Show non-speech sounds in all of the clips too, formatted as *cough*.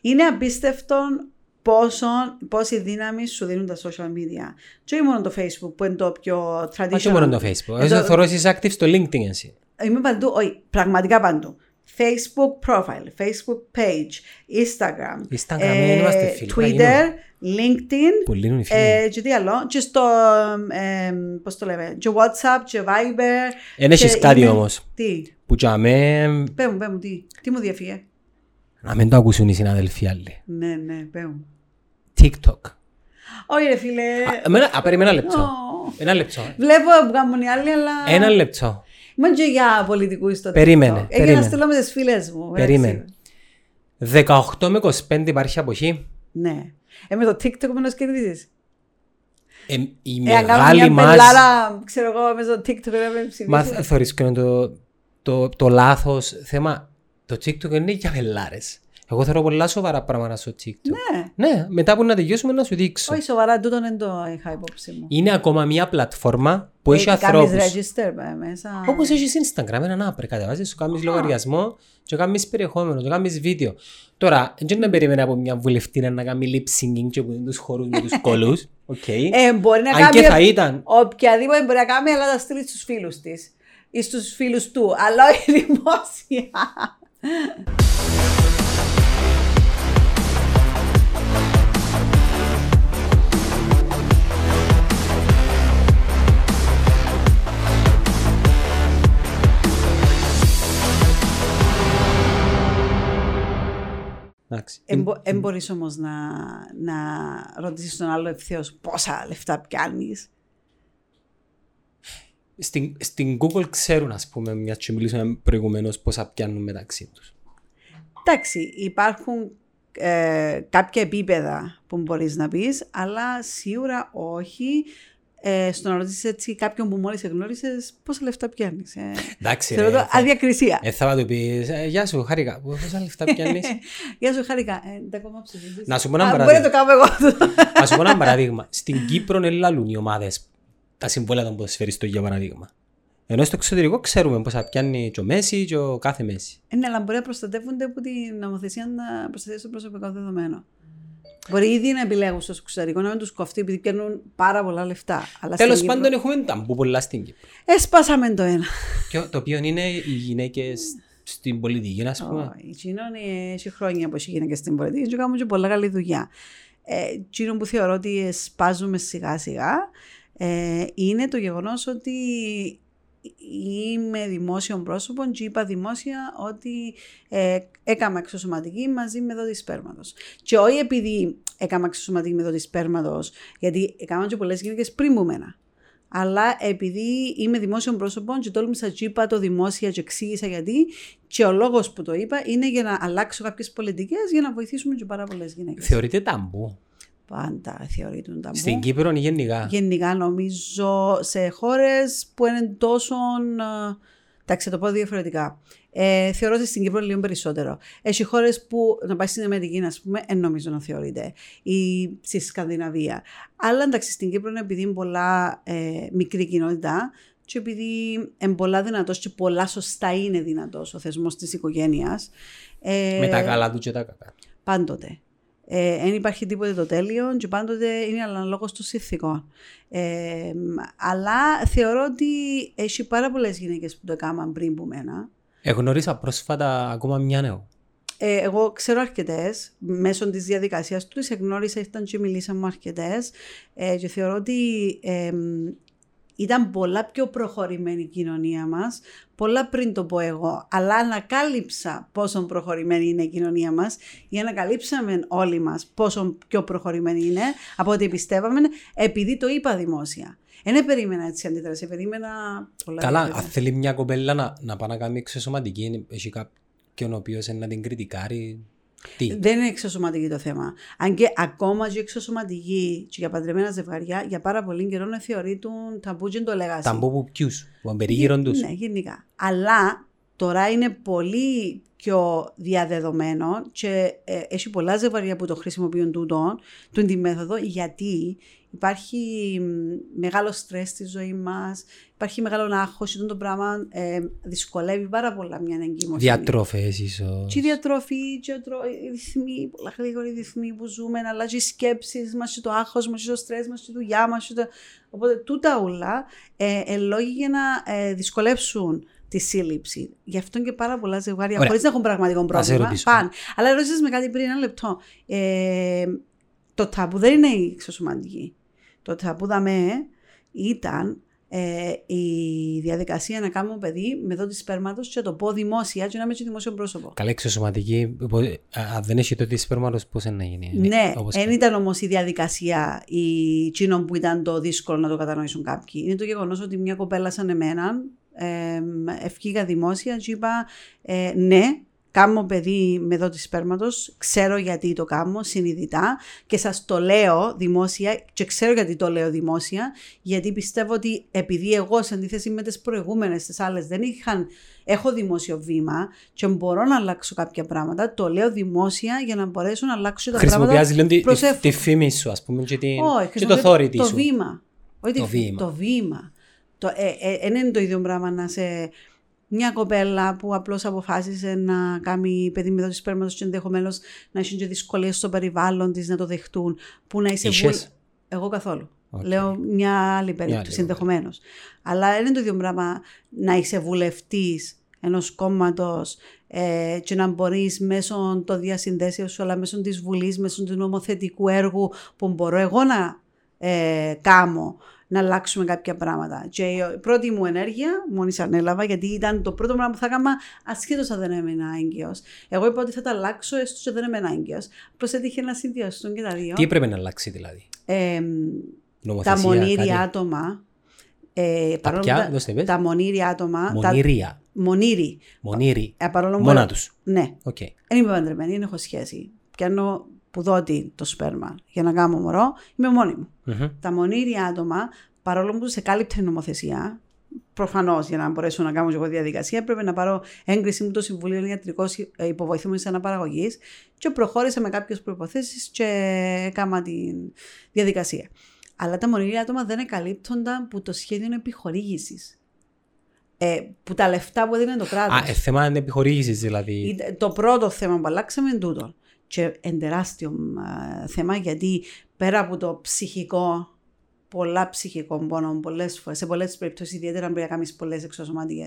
Είναι απίστευτο πόσο, πόση δύναμη σου δίνουν τα social media. Και όχι μόνο το Facebook που είναι το πιο traditional. Όχι μόνο το Facebook. Εγώ θεωρώ ότι είσαι active στο LinkedIn εσύ. Είμαι παντού, όχι, πραγματικά παντού. Facebook profile, Facebook page, Instagram, Instagram, ε, είμαστε φίλοι. Twitter, LinkedIn Πολύ είναι οι φίλοι. ε, και τι άλλο. Και στο, ε, πώς το λέμε, και WhatsApp και Viber. Εν έχεις και κάτι email. όμως. Τι, Που τζαμέ, πέ μου, πέ μου, τι, τι μου διαφύγε; Να μην το ακούσουν οι συναδελφοί άλλοι. Ναι, ναι, πέ μου. TikTok. Όχι ρε φίλε. Α, εμένα- Α, περίμενα ένα λεπτό. Ω. Ένα λεπτό. Βλέπω που κάνουν οι άλλοι, αλλά... Ένα λεπτό. Είμαι και για πολιτικούς στο Περίμενε, TikTok. Έγινα περίμενε. να στείλω με τις φίλες μου. εντάξει. Περίμενε. 18 με 25 υπάρχει αποχή. Ναι. Ε, με το TikTok μόνο κερδίζεις. Ε, η Ε, αν κάνω μεγάλη μια μας... πελάρα, ξέρω εγώ, μέσα στο TikTok να με ψηφίσει. Μα θεωρείς και το, το, το λάθος θέμα; Το TikTok είναι για πελάρες. Εγώ θέλω πολλά σοβαρά πράγματα στο TikTok. Ναι. Ναι, μετά που να τελειώσουμε να σου δείξω. Όχι σοβαρά, τούτον δεν το είχα υπόψη μου. Είναι ακόμα μια πλατφόρμα που έχει Ε, ανθρώπους. Κάνεις register ε, μέσα. Όπως έχεις Instagram, έναν app ρε κατεβάζεις, σου κάνεις λογαριασμό και κάνεις περιεχόμενο, και κάνεις βίντεο. Τώρα, δεν να περίμενα από μια βουλευτήνα να κάνει lip singing και που είναι τους χορούς με τους *laughs* κόλους. Οκ. Ε, μπορεί να Αν κάνει και θα ήταν. οποιαδήποτε μπορεί να κάνει, αλλά να στείλει στους φίλους της ή στους φίλους του, αλλά όχι *laughs* δημόσια. Εντάξει. Δεν μπορείς όμως να, να ρωτήσεις τον άλλο ευθέως πόσα λεφτά πιάνεις. Στην, στην Google ξέρουν, ας πούμε, μια και μιλήσαμε προηγουμένως, πόσα πιάνουν μεταξύ τους. Εντάξει, υπάρχουν ε, κάποια επίπεδα που μπορείς να πεις, αλλά σίγουρα όχι ε, στο να ρωτήσεις έτσι κάποιον που μόλις εγνώρισες πόσα λεφτά πιάνεις. Ε; Εντάξει, Θεωρώ ρε, το θα- αδιακρισία. Ε, θα του πεις, ε, γεια σου, χάρηκα. Πόσα λεφτά πιάνεις; *laughs* Γεια σου, χαρικά. Ε, δεν ακόμα ψηφίζεις. Να σου πω ένα Α, Μπορεί να το παράδειγμα. κάνω εγώ. Να σου πω ένα παράδειγμα. Στην Κύπρο είναι λαλούν οι ομάδες τα συμβόλαια των ποδοσφαιριστών για παράδειγμα. Ενώ στο εξωτερικό ξέρουμε πόσα πιάνει και ο Μέση και ο κάθε Μέση. Ε, ναι, αλλά μπορεί να προστατεύονται από την νομοθεσία να προστατεύσει το προσωπικό δεδομένο. Μπορεί ήδη να επιλέγουν στο εξωτερικό να μην τους κοφτεί επειδή πιάνουν πάρα πολλά λεφτά. Αλλά Τέλος στην Κύπρο- πάντων έχουμε ταμπού πολλά στην Κύπρο. Έσπασαμε το ένα. Και το οποίο είναι οι γυναίκες στην πολιτική, ας πούμε. Η κοινωνία έχει χρόνια που έχει γυναίκες στην πολιτική και κάνουν και πολλά καλή δουλειά. Ε, εκείνο που θεωρώ ότι σπάζουμε σιγά σιγά ε, είναι το γεγονός ότι είμαι δημόσιο πρόσωπο και είπα δημόσια ότι ε, έκανα εξωσωματική μαζί με δότη σπέρματος. Και όχι επειδή έκανα εξωσωματική με δότη σπέρματος, γιατί έκανα και πολλές γυναίκες πριν μου μένα. Αλλά επειδή είμαι δημόσιο πρόσωπο και τόλμησα και είπα το δημόσια και εξήγησα γιατί και ο λόγος που το είπα είναι για να αλλάξω κάποιες πολιτικές για να βοηθήσουμε και πάρα πολλές γυναίκες. Θεωρείται ταμπού; Πάντα θεωρείται ταμπού. Στην Κύπρο είναι γενικά; Γενικά νομίζω σε χώρες που είναι τόσο... ε, Εντάξει, θα το πω διαφορετικά. Ε, θεωρώ ότι στην Κύπρο λίγο περισσότερο. Έχει χώρες που να πάει στην Αμερική, ας πούμε, δεν νομίζω να θεωρείται. Ή στη Σκανδιναβία. Αλλά εντάξει, στην Κύπρο είναι επειδή είναι πολλά ε, μικρή κοινότητα και επειδή είναι πολλά δυνατός και πολλά σωστά είναι δυνατός ο θεσμός της οικογένειας. Ε, Με τα καλά του και τα κακά. Πάντοτε. Ε, δεν υπάρχει τίποτε το τέλειο και πάντοτε είναι αναλόγως των συνθηκών. Ε, αλλά θεωρώ ότι έχει πάρα πολλές γυναίκες που το έκαναν πριν που μένα. Εγνώρισα πρόσφατα ακόμα μια νέο. Ε, εγώ ξέρω αρκετές. Μέσω της διαδικασίας του, τι εγνώρισα, ήταν και μιλήσαμε με αρκετές. Ε, και θεωρώ ότι ε, ήταν πολλά πιο προχωρημένη η κοινωνία μας, πολλά πριν το πω εγώ. Αλλά ανακάλυψα πόσο προχωρημένη είναι η κοινωνία μας, ή ανακαλύψαμε όλοι μας πόσο πιο προχωρημένη είναι από ό,τι πιστεύαμε, επειδή το είπα δημόσια. Δεν περίμενα έτσι αντίδραση, περίμενα πολλά Καλά, αν διαφορετικά. θέλει μια κοπέλα να, να πάει να κάνει εξωσωματική, έχει κάποιον ο οποίος να την κριτικάρει. Τι; Δεν είναι εξωσωματική το θέμα. Αν και ακόμα και εξωσωματική και για παντρεμένα ζευγαριά, για πάρα πολύ καιρό να θεωρείτουν ταμπού και το λέγασαι. Ταμπού που ποιους, που αμπερίγυρον τους. Ναι, γενικά. Αλλά Τώρα είναι πολύ πιο διαδεδομένο και ε, έχει πολλά ζευγάρια που το χρησιμοποιούν τούτο, τούτη τη μέθοδο, γιατί υπάρχει μ, μεγάλο στρες στη ζωή μας, υπάρχει μεγάλο άγχος, αυτό το πράγμα ε, δυσκολεύει πάρα πολλά μια εγκυμοσύνη. Διατροφές ίσως. Και η διατροφή, και ο τρο- οι ρυθμοί, πολλά γρήγοροι ρυθμοί που ζούμε, αλλά και οι σκέψει μας, και το άγχος μας, και το στρες μας, και η δουλειά μας. Το... Οπότε τούτα όλα ε, ε, λόγοι για να ε, δυσκολεύσουν τη σύλληψη. Γι' αυτό και πάρα πολλά ζευγάρια, Ωραία. χωρίς να έχουν πραγματικό σε πρόβλημα, ρωτήσω. πάνε. Αλλά ρωτήσες με κάτι πριν ένα λεπτό. Ε, το ταμπού δεν είναι η εξωσωματική. Το ταμπού δαμέ ήταν ε, η διαδικασία να κάνουμε παιδί με δότη σπέρματος και το πω δημόσια και να είμαι και δημόσιο πρόσωπο. Καλά εξωσωματική, πω- α, αν δεν έχει το της σπέρματος πώς είναι να γίνει. Ναι, όπως δεν και- ήταν όμως η διαδικασία η τσίνων που ήταν το δύσκολο να το κατανοήσουν κάποιοι. Είναι το γεγονός ότι μια κοπέλα σαν εμένα ε, ευχήγα δημόσια και είπα ε, ναι, κάνω παιδί με δότη σπέρματος, ξέρω γιατί το κάνω συνειδητά και σας το λέω δημόσια και ξέρω γιατί το λέω δημόσια γιατί πιστεύω ότι επειδή εγώ σε αντίθεση με τις προηγούμενες τις άλλες δεν είχαν, έχω δημόσιο βήμα και μπορώ να αλλάξω κάποια πράγματα, το λέω δημόσια για να μπορέσω να αλλάξω τα πράγματα Χρησιμοποιάς λίγο τη- προς τη, εύκολο. τη φήμη σου, ας πούμε, και, την, Όχι, και το χρησιμοποιώ θόρυβο το σου. βήμα. Όχι Το τη φύ- βήμα. Το βήμα. Το, ε, ε, ε, δεν είναι το ίδιο πράγμα να σε μια κοπέλα που απλώς αποφάσισε να κάνει παιδί με δόση σπέρματος και ενδεχομένως να έχει και δυσκολίες στο περιβάλλον της να το δεχτούν. Που να είσαι Είχες; βουλ- Εγώ καθόλου. Οκ. Λέω μια άλλη περίπτωση άλλη, ενδεχομένως. Αλλά δεν είναι το ίδιο πράγμα να είσαι βουλευτής ενός κόμματος ε, και να μπορείς μέσω των διασυνδέσεων σου, αλλά μέσω της Βουλής, μέσω του νομοθετικού έργου που μπορώ εγώ να ε, κάνω να αλλάξουμε κάποια πράγματα. Και η πρώτη μου ενέργεια, μόλις ανέλαβα, γιατί ήταν το πρώτο πράγμα που θα έκανα, ασχέτως αν δεν έμενα έγκυος. Εγώ είπα ότι θα τα αλλάξω έστω και δεν έμενα έγκυος. Πώ έτυχε να συνδυαστούν και τα δύο. Τι έπρεπε να αλλάξει δηλαδή; Ε, Νομοθεσία, τα μονήρια κάτι; άτομα. Ε, Τα παρόλο ποια, που τα- δώστε πες. τα μονήρια άτομα. Μονήρια. Τα, μονήρι. Μονήρι. Ε, παρόλο που- Μόνα τους. Ναι, Οκ. δεν είμαι παντρεμένη, δεν έχω σχέση. Πιάνω που δότη το σπέρμα για να κάνω μωρό, είμαι μόνη μου. Μμμ. Τα μονήρια άτομα, παρόλο που σε κάλυπτε η νομοθεσία, προφανώς για να μπορέσω να κάνω και εγώ διαδικασία, πρέπει να πάρω έγκριση μου το Συμβουλίο Ιατρικό Υποβοηθούμενη Αναπαραγωγής και προχώρησα με κάποιες προποθέσει και έκανα τη διαδικασία. Αλλά τα μονήρια άτομα δεν εκαλύπτονταν που το σχέδιο επιχορήγησης. Ε, που τα λεφτά που έδινε το κράτος. Α, ε, θέμα είναι επιχορήγησης δηλαδή. Ήταν Το πρώτο θέμα που αλλάξαμε είναι τούτο. Και είναι τεράστιο α, θέμα γιατί πέρα από το ψυχικό, πολλά ψυχικό πόνο, πολλές φορές, σε πολλές περιπτώσεις, ιδιαίτερα αν πρέπει να κάνεις πολλές εξωσωματικέ.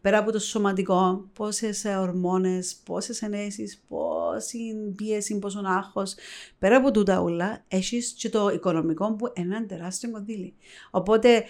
Πέρα από το σωματικό, πόσες ορμόνες, πόσες ενέσεις, πόση πίεση, πόσο άγχος. Πέρα από τούτα όλα, έχεις και το οικονομικό που είναι ένα τεράστιο κονδύλι. Οπότε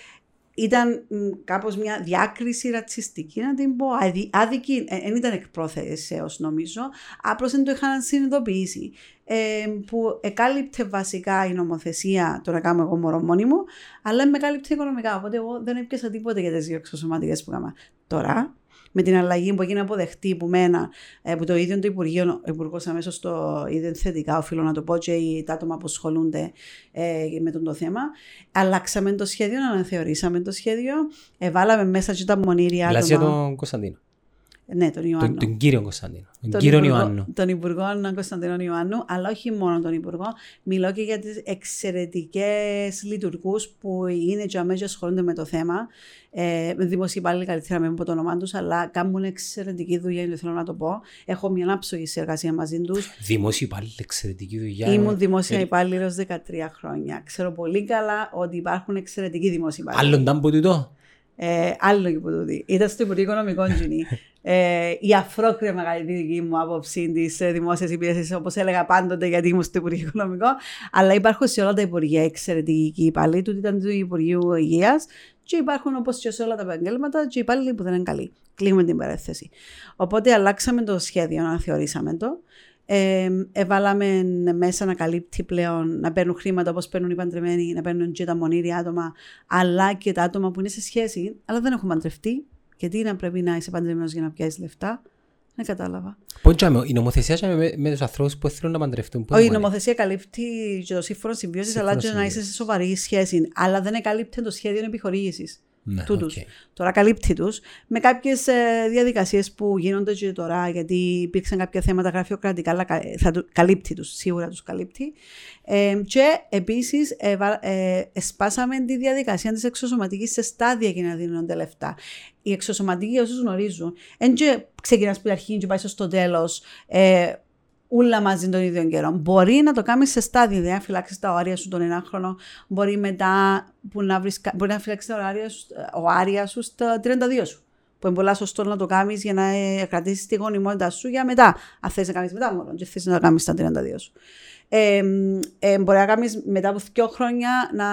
ήταν μ, κάπως μια διάκριση ρατσιστική, να την πω, αδι, άδικη, δεν ήταν εκ πρόθεσεως νομίζω, απλώς δεν το είχαν συνειδητοποιήσει. Ε, που εκάλυπτε βασικά η νομοθεσία το να κάνω εγώ μωρό μόνη μου, αλλά με κάλυπτε οικονομικά, οπότε εγώ δεν έπιασα τίποτε για τις δύο εξωσωματικές που έκανα. Τώρα, με την αλλαγή που έγινε αποδεχτή που μένα, ε, που το ίδιο το Υπουργείο, ο Υπουργός αμέσως το είδε θετικά, οφείλω να το πω, και οι- τα άτομα που ασχολούνται ε, με τον το θέμα. Αλλάξαμε το σχέδιο, αναθεωρήσαμε το σχέδιο, ε, βάλαμε μέσα και τα μονήρια Μιλάς για άτομα. τον Κωνσταντίνο. Ναι, τον Ιωάννου. Τον, τον κύριο Κωνσταντίνο. Τον, Τον κύριο Υπουργό- Ιωάννου. Τον Υπουργό Κωνσταντίνο Ιωάννου, αλλά όχι μόνο τον Υπουργό. Μιλώ και για τις εξαιρετικές λειτουργούς που είναι και αμέσως ασχολούνται με το θέμα. Ε, με δημόσιοι υπάλληλοι, καλύτερα με πω το όνομά τους, αλλά κάνουν εξαιρετική δουλειά, είναι θέλω να το πω. Έχω μια άψογη συνεργασία μαζί τους. Δημόσιο υπάλληλο, εξαιρετική δουλειά. Ήμουν δημόσια Ε, υπάλληλος 13 χρόνια. Ξέρω πολύ καλά ότι υπάρχουν εξαιρετικοί δημόσιοι υπάλληλοι. Άλλον ήταν που τούτο. Ε, άλλο και που τούτη. Ήταν στο Υπουργείο Οικονομικών *laughs* Τζινή. ε, η αφρόκρια μεγαλύτερη δική μου άποψη της ε, δημόσιας υπηρεσίας, όπως έλεγα πάντοτε, γιατί ήμουν στο Υπουργείο Οικονομικό. Αλλά υπάρχουν σε όλα τα Υπουργεία εξαιρετικοί υπάλληλοι. Τούτη ήταν του Υπουργείου Υγείας. Και υπάρχουν όπως και σε όλα τα επαγγέλματα και υπάλληλοι που δεν είναι καλοί. Κλείνουμε την παρέθεση. Οπότε αλλάξαμε το σχέδιο, αναθεωρήσαμε το. Ε, εβάλαμε μέσα να καλύπτει πλέον να παίρνουν χρήματα όπως παίρνουν οι παντρεμένοι, να παίρνουν και τα μονήρια άτομα, αλλά και τα άτομα που είναι σε σχέση, αλλά δεν έχουν παντρευτεί. Γιατί να πρέπει να είσαι παντρεμένος για να πιάσεις λεφτά; Δεν κατάλαβα. Πώς τζάμε, η νομοθεσία τζάμε με, με τους ανθρώπους που θέλουν να παντρευτούν. Πού Όχι, η είναι. νομοθεσία καλύπτει και το σύμφωνο συμβίωσης, Σύμφωνο αλλά και να είσαι συμβίωσης. σε σοβαρή σχέση. Αλλά δεν καλύπτει το σχέδιο επιχορήγησης. Ναι, τούτους. οκ. Τώρα καλύπτει τους με κάποιες διαδικασίες που γίνονται και τώρα, γιατί υπήρξαν κάποια θέματα γραφειοκρατικά, αλλά κα- θα του, καλύπτει τους, σίγουρα τους καλύπτει. Ε, και επίσης εσπάσαμε τη διαδικασία της εξωσωματικής σε στάδια για να δίνονται λεφτά. Η εξωσωματική, για όσους γνωρίζουν, δεν ξεκινάς από την αρχή και πάει στο τέλος. Ε, Ούλα μαζί τον ίδιο καιρό. Μπορεί να το κάνεις σε στάδια, δηλαδή να φυλάξεις τα όρια σου τον ένα χρόνο. Μπορεί μετά που να, βρεις, κα- μπορεί να φυλάξεις τα όρια σου, οάρια σου στα 32 σου. Που είναι πολλά σωστό να το κάνεις για να ε, κρατήσεις τη γονιμότητα σου για μετά. Αν θες να κάνεις μετά μόνο, και θες να το κάνεις στα 32 σου. Ε, ε, μπορεί να κάνεις μετά από δύο χρόνια να,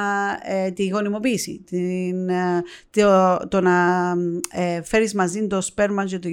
ε, τη γονιμοποίηση. Την, ε, το, το να ε, φέρεις μαζί το σπέρμα και το,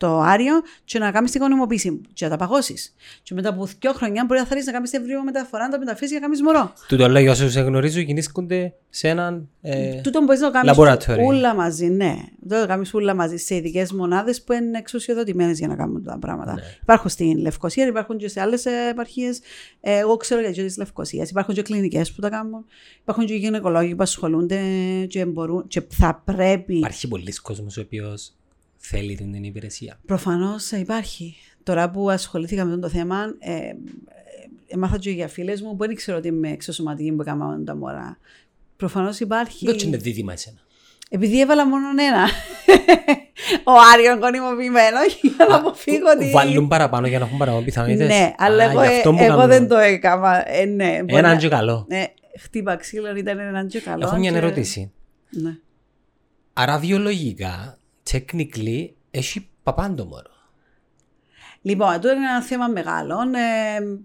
το άριο και να κάνεις τη γονιμοποίηση και να τα παγώσεις. Και μετά από δύο χρόνια μπορεί να θέλεις να κάνεις την ευρύο μεταφορά, να το μεταφέρει για να κάνεις μωρό. Του το λέω για όσους σε γνωρίζω κινήσκονται σε έναν... Ε, Τούτο μπορείς να το κάνεις Laboratory. όλα μαζί, ναι. Δεν το κάνεις όλα μαζί σε ειδικές μονάδες που είναι εξουσιοδοτημένες για να κάνουν τα πράγματα. Ναι. Υπάρχουν στην Λευκοσία, υπάρχουν και σε άλλες επαρχίες. Εγώ ξέρω για τη Λευκοσία. Υπάρχουν και κλινικές που τα κάνουν. Υπάρχουν και γυναικολόγοι που ασχολούνται και, μπορούν, και θα πρέπει. υπάρχει πολλοί κόσμος ο οποίος θέλει την, την υπηρεσία. Προφανώς υπάρχει. Τώρα που ασχολήθηκα με αυτό το θέμα, ε, ε, έμαθα και για φίλες μου που δεν ξέρω ότι είμαι εξωσωματική που έκαναν τα μωρά. Προφανώς υπάρχει. Δεν είναι δίδυμα εσένα. Επειδή έβαλα μόνο ένα. *laughs* Ο Άριον γονιμοποιημένο *laughs* για να αποφύγω ότι. Βάλουν παραπάνω για να έχουν παραπάνω πιθανότητες. Ναι, αλλά Α, εγώ, γι' αυτό που εγώ κάνουν. δεν το έκανα. Ε, ναι, μπορεί Έναν να- και καλό. Ναι, χτύπα ξύλο, ήταν έναν και καλό. Έχω μια και- ερώτηση. Ναι. Άρα βιολογικά, technically, έχει παπάντο μωρό. Λοιπόν, εδώ είναι ένα θέμα μεγάλο. Ε,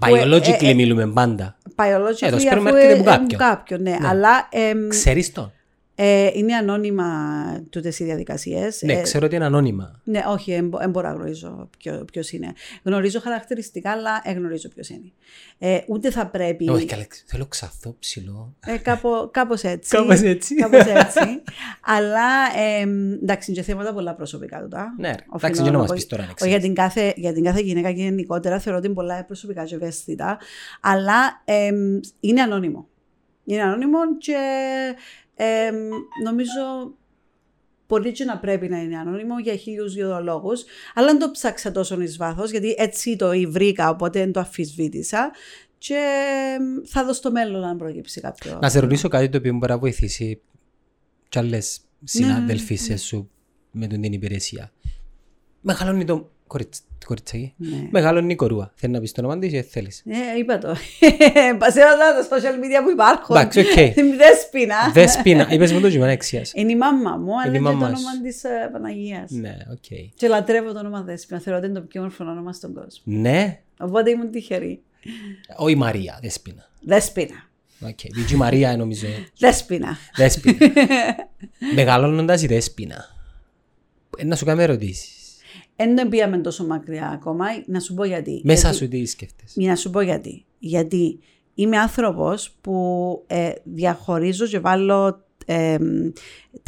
Biologically ε, ε, μιλούμε πάντα. biologically, Ε, το αφού σπέρμα έρχεται ε, από ε, κάποιον. κάποιον, ναι. Ναι. Αλλά εμ, Ξέρεις τον. Ε, είναι ανώνυμα τούτες οι διαδικασίες. Ναι, ξέρω ότι είναι ανώνυμα. Ναι, όχι, δεν μπορώ να γνωρίζω ποιο είναι. Γνωρίζω χαρακτηριστικά, αλλά δεν γνωρίζω ποιος είναι. Ε, ούτε θα πρέπει. Όχι, καλά, θέλω ξαθό ψηλό. Ε, κάπω, κάπως έτσι. Κάπως έτσι. Κάπως έτσι. Αλλά ε, εντάξει, είναι και θέματα πολλά προσωπικά τούτα. Ναι, ρε. Οφείλω εντάξει, δεν να μας πω- πεις τώρα αν όχι, ξέρεις. για, την κάθε, για την κάθε γυναίκα και γενικότερα θεωρώ ότι είναι πολλά προσωπικά και ευαίσθητα. Αλλά ε, είναι ανώνυμο. Είναι ανώνυμο και ε, νομίζω μπορεί και να πρέπει να είναι ανώνυμο για χίλιους δύο λόγους. Αλλά δεν το ψάξα τόσο εις βάθος, γιατί έτσι το βρήκα, οπότε δεν το αφισβήτησα. Και ε, θα δω στο μέλλον αν προκύψει κάποιο. Να σε ρωτήσω κάτι το οποίο μπορεί να βοηθήσει κι άλλες Ναι, συναδελφίσες σου με την υπηρεσία. Μεγαλώνει το κοριτ- κοριτσάκι. Ναι. Μεγαλώνει η κορούα. Θέλεις να πεις το όνομα της ή δεν θέλεις; Ε, είπα το. *laughs* Πασέω τα social media που υπάρχουν. Εντάξει, οκ. *laughs* Δέσποινα. Δεσπίνα. Είπες μου το γυμνά εξίας. Είναι η μάμα μου, αλλά Είναι η είναι και το μαμάς όνομα σου. τη Παναγίας. Ναι, οκ. Και λατρεύω το όνομα Δέσποινα. Θεωρώ ότι είναι το πιο όμορφο όνομα στον κόσμο. Ναι. Οπότε ήμουν τυχερή. Όχι Μαρία, Δεσπίνα. Δέσποινα. Οκ. Διότι η Μαρία νομίζω. Δέσποινα. Δέσποινα. *laughs* Μεγαλώνοντας η Δέσποινα. Ε, Να σου κάνω ερωτήσεις. Δεν πήγαμε τόσο μακριά ακόμα. Να σου πω γιατί. Μέσα Γιατί- σου τι σκέφτεσαι. Για να σου πω γιατί. Γιατί είμαι άνθρωπος που ε, διαχωρίζω και βάλω ε,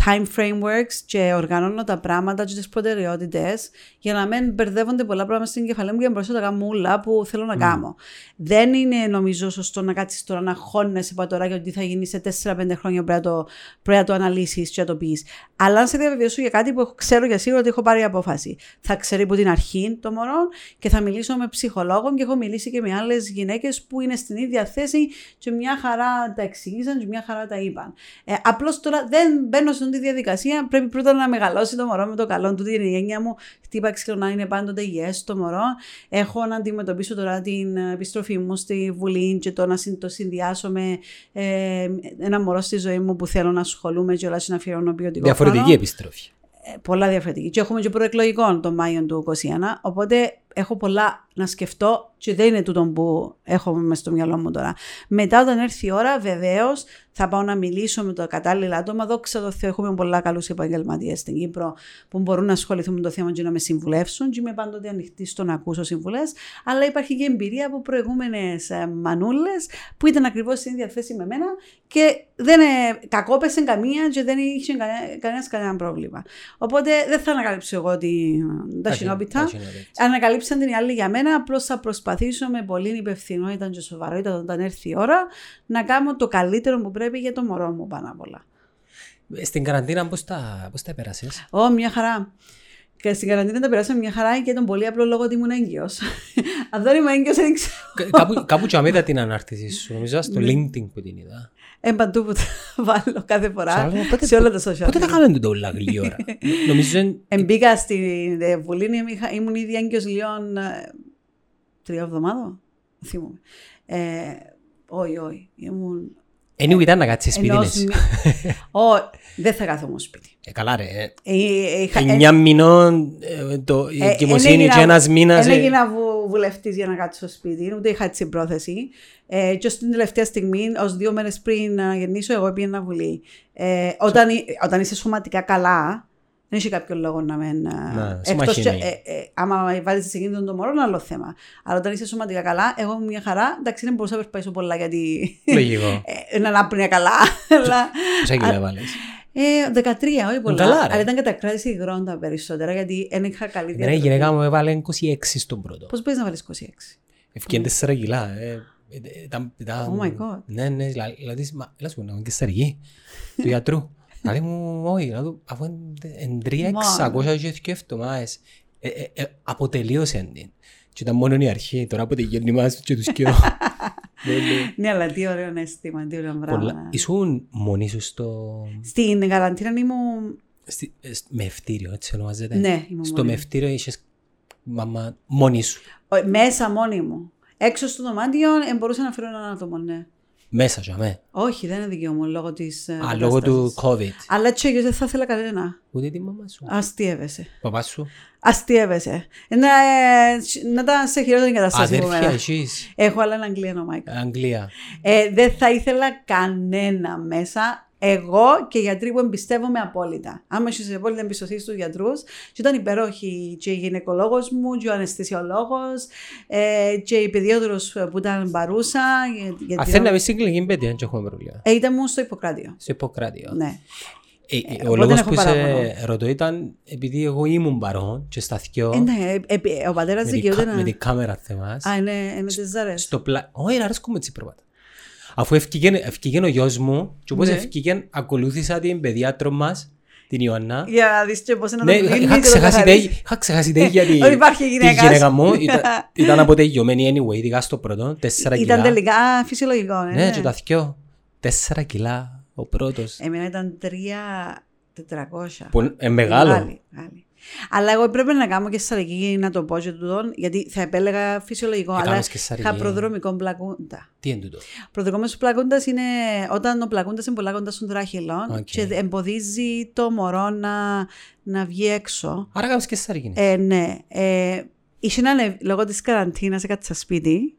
time frameworks και οργανώνω τα πράγματα και τις προτεραιότητες για να μην μπερδεύονται πολλά πράγματα στην κεφαλή μου και να μπορέσω να τα κάνω όλα που θέλω να κάνω. Δεν είναι νομίζω σωστό να κάτσεις τώρα να χώνεσαι από τώρα για ότι θα γίνει σε 4-5 χρόνια πρέπει να το, πρέπει να το αναλύσεις και να το πεις. Αλλά να σε διαβεβαιώσω για κάτι που έχω- ξέρω για σίγουρο ότι έχω πάρει απόφαση. Θα ξέρει από την αρχή το μωρό και θα μιλήσω με ψυχολόγο και έχω μιλήσει και με άλλες γυναίκες που είναι στην ίδια θέση και μια χαρά τα εξήγησαν και μια χαρά τα είπαν. Ε, Απλώς τώρα δεν μπαίνω σε αυτή τη διαδικασία. Πρέπει πρώτα να μεγαλώσει το μωρό με το καλό του. Την γένεια μου χτύπα ξύλο να είναι πάντοτε υγιές το μωρό. Έχω να αντιμετωπίσω τώρα την επιστροφή μου στη Βουλή και το να συν- το συνδυάσω με ε, ένα μωρό στη ζωή μου που θέλω να ασχολούμαι και όλα να αφιερώνω ποιοτικό Διαφορετική χρόνο. επιστροφή. Ε, πολλά διαφορετική. Και έχουμε και προεκλογικό τον Μάιο του 2021. Οπότε έχω πολλά να σκεφτώ και δεν είναι τούτο που έχω μες στο μυαλό μου τώρα. Μετά όταν έρθει η ώρα, βεβαίως θα πάω να μιλήσω με το κατάλληλα άτομα. Δόξα τω Θεώ, έχουμε πολλά καλούς επαγγελματίες στην Κύπρο που μπορούν να ασχοληθούν με το θέμα και να με συμβουλεύσουν. Και είμαι πάντοτε ανοιχτή στο να ακούσω συμβουλές. Αλλά υπάρχει και εμπειρία από προηγούμενες μανούλες που ήταν ακριβώς στην ίδια θέση με μένα και δεν ε, κακόπεσε καμία και δεν είχε κανένας κανένα πρόβλημα. Οπότε δεν θα ανακαλύψω εγώ την, τα συνόπιτα. Τα συνόπιτα. Ανακαλύψαν την άλλη για μένα. Απλώς θα προσπαθήσω με πολύ υπευθυνότητα και σοβαρότητα όταν έρθει η ώρα να κάνω το καλύτερο που πρέπει για το μωρό μου πάνω απ' όλα. Στην καραντίνα πώς τα, πώς τα πέρασες. Ω, μια χαρά. Και στην καραντίνα τα περάσαμε μια χαρά και τον πολύ απλό λόγο ότι ήμουν έγκυος. *laughs* Αν δεν ήμουν έγκυος, δεν ξέρω. Κα- κάπου, κάπου και αμέτα την ανάρτηση σου. Νομίζω στο LinkedIn που την είδα. Ε, παντού που τα *laughs* βάλω κάθε φορά. Σε άλλο, πότε- Σε όλα τα social. Πότε τα media. κάνουν το όλα γλυόρα; *laughs* Νομίζω είναι Εμπήκα στην ε, Βουλή, είχα- ήμουν ήδη έγκυος λιών ε, τρία εβδομάδων. Δεν θυμούμαι. Ε, όχι, όχι. Ήμουν... Anyway, ήταν να κάτσεις σπίτι ενός νες. μη- Όχι, δεν θα κάθομαι στο σπίτι. Ε, καλά ρε. ε, Ε, ε, είχα- Εννιά μηνών, ε, το- η Ε, εγκυμοσύνη εν και έγινα- ένας μήνας. εν ε, έγινα βου, βουλευτής για να κάτσω στο σπίτι, ούτε είχα έτσι πρόθεση. Ε, και στην τελευταία στιγμή, ως δύο μέρες πριν να γεννήσω, εγώ πήγαινα βουλή. Ε, όταν, εί- όταν είσαι σωματικά καλά, δεν έχει κάποιο λόγο να μεν. Ναι, εκτός και, συμμαχία ε, ε, άμα βάλει σε κίνδυνο το μωρό, είναι άλλο θέμα. Αλλά όταν είσαι σωματικά καλά, εγώ ήμουν μια χαρά. Εντάξει, δεν μπορούσα να περπατήσω πολλά γιατί. Λογικό. ε, να ανάπνια καλά. αλλά, Πόσα κιλά βάλες. ε, 13, όχι πολλά. Καλά, ρε. αλλά ήταν κατακράτηση υγρών τα περισσότερα γιατί δεν είχα καλή Εμένα η γυναίκα μου έβαλε 26 στον πρώτο. Πώ μπορεί να βάλει 26. Ευκαιρία 4 κιλά. ε, ε, ε, ήταν- ήταν- Oh my God. Ναι, ναι, δηλα- δηλαδή, μα, έλα σου πω, να είμαι και σταργή του γιατρού. Λέει μου, όχι, να δω, αφού είναι τρία εξακόσια και δύο εβδομάδες. Ε, ε, ε, αποτελείωσε την. Και ήταν μόνο η αρχή, τώρα που τελειώνει μας και τους κοιό. *laughs* Ναι, ναι. Ναι, αλλά τι ωραίο αίσθημα, τι ωραίο Πολλά- πράγμα. Ήσουν μόνη σου στο... Στην καραντίνα ήμουν. στη- ε, σ- μευτήριο, έτσι ονομάζεται. Ναι, ήμουν Στο μόνη. μευτήριο είχες μαμά μόνη σου. Ο- Μέσα μόνη μου. Έξω στο δωμάτιο ε, μπορούσα να φέρω έναν άτομο, ναι. Μέσα σου, αμέ. Όχι, δεν είναι δικαίωμα μου λόγω της. Α, λόγω του COVID. Αλλά έτσι δεν θα ήθελα κανένα. Ούτε τη μαμά σου. Αστείευεσαι. Παπά σου. Αστείευεσαι. Να, ε, να ήταν σε χειρότερη κατάσταση από Αδέρφια μένα. εσείς. Έχω άλλα Αγγλία, ο Μάικλ. Αγγλία. Ε, δεν θα ήθελα κανένα μέσα. Εγώ και οι γιατροί που εμπιστεύομαι απόλυτα. Άμα είσαι απόλυτα εμπιστοσύνη στους γιατρούς, και ήταν υπέροχη και η γυναικολόγος μου, και ο αναισθησιολόγος, ε, και η παιδιόδρο που ήταν παρούσα. για- για Αν την- θέλει να μπεις στην κλινική παιδεία, δεν έχουμε πρόβλημα. Ε, ήταν μου στο Ιπποκράτιο. Στο Ιπποκράτιο. Ναι. Ε, ε, οπότε ο δεν λόγος έχω που σε παράπονο. ρωτώ ήταν επειδή εγώ ήμουν παρόν και στα θκυο Ε, ναι, ε, ε, ο πατέρας με, την δικαιούται κα- να. με την κάμερα θεμάς. Α, είναι, είναι τι ζάρε. Στο πλα... Όχι, αρέσκω με τσίπροπατα. Αφού ευκήγεν, ευκήγεν ο γιος μου και όπως Ναι. ευκήγεν ακολούθησα την παιδιάτρο μας, την Ιωάννα. Για να δεις και πώς είναι Ναι, να το είχα, κλείνει είχα και το ξεχάσει καθαρίζει. τέ- είχα ξεχάσει τέ γιατί *laughs* Ότι υπάρχει τη γυναίκα. γυναίκα μου ήταν, *laughs* ήταν αποτελειωμένη anyway, ειδικά στο πρώτο, τέσσερα Ήταν κιλά. τελικά φυσιολογικό. ε, Ναι, και τα θκυο, τέσσερα κιλά ο πρώτος. Εμένα ήταν τρία τετρακόσια. Που είναι μεγάλο. Μεγάλη, μεγάλη. Αλλά εγώ έπρεπε να κάνω καισαρική να το πω και τούτον, γιατί θα επέλεγα φυσιολογικό. αλλά Έκαμες καισαρική. είχα προδρομικό πλακούντα. Τι είναι τούτο; Προδρομικός πλακούντα είναι όταν ο πλακούντα είναι πολλά κοντά στον τράχυλο Οκ. και εμποδίζει το μωρό να, να βγει έξω. Άρα κάνεις καισαρική. Ε, ναι. Ε, είχε να ανεβ... λόγω της καραντίνας, έκατσα σπίτι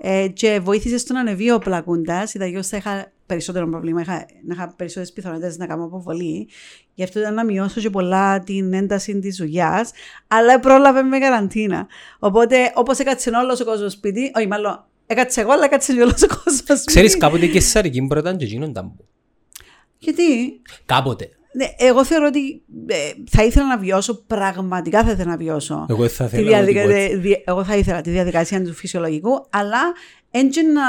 ε, και βοήθησε στο να ανεβεί ο πλακούντα. Είδα θα είχα περισσότερο πρόβλημα, είχα, να είχα περισσότερες πιθανότητες να κάνω αποβολή. Γι' αυτό ήταν να μειώσω και πολλά την ένταση της δουλειάς, αλλά πρόλαβε με καραντίνα. Οπότε, όπως έκατσε όλος ο κόσμος σπίτι, όχι, μάλλον έκατσε εγώ, αλλά έκατσε και όλος ο κόσμος σπίτι. Ξέρεις κάποτε και σαρική πρώτα και εκείνον ταμπού. Γιατί; Κάποτε. ναι, εγώ θεωρώ ότι ε, θα ήθελα να βιώσω, πραγματικά θα ήθελα να βιώσω. Εγώ θα τη ήθελα διαδικα... να το πω έτσι. δι- Εγώ θα ήθελα τη διαδικασία του φυσιολογικού, αλλά έτσι να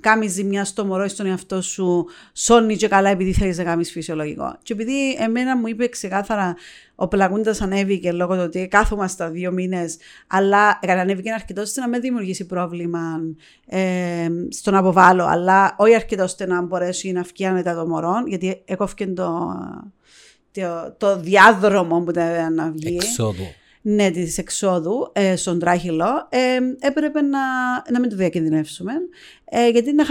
κάνει ζημιά στο μωρό ή στον εαυτό σου, σώνει και καλά επειδή θέλεις να κάνει φυσιολογικό. Και επειδή εμένα μου είπε ξεκάθαρα ο πλακούντα ανέβηκε λόγω του ότι κάθομαστε δύο μήνες, αλλά ανέβηκε αρκετό ώστε να με δημιουργήσει πρόβλημα ε, στον αποβάλλω, αλλά όχι αρκετό ώστε να μπορέσει να βγει άνετα το μωρό, γιατί έκοφηκε το, το, το διάδρομο που ήταν να βγει Εξόδου. Ναι, της εξόδου ε, στον τράχυλο, ε, έπρεπε να, να μην το διακινδυνεύσουμε, ε, γιατί είναι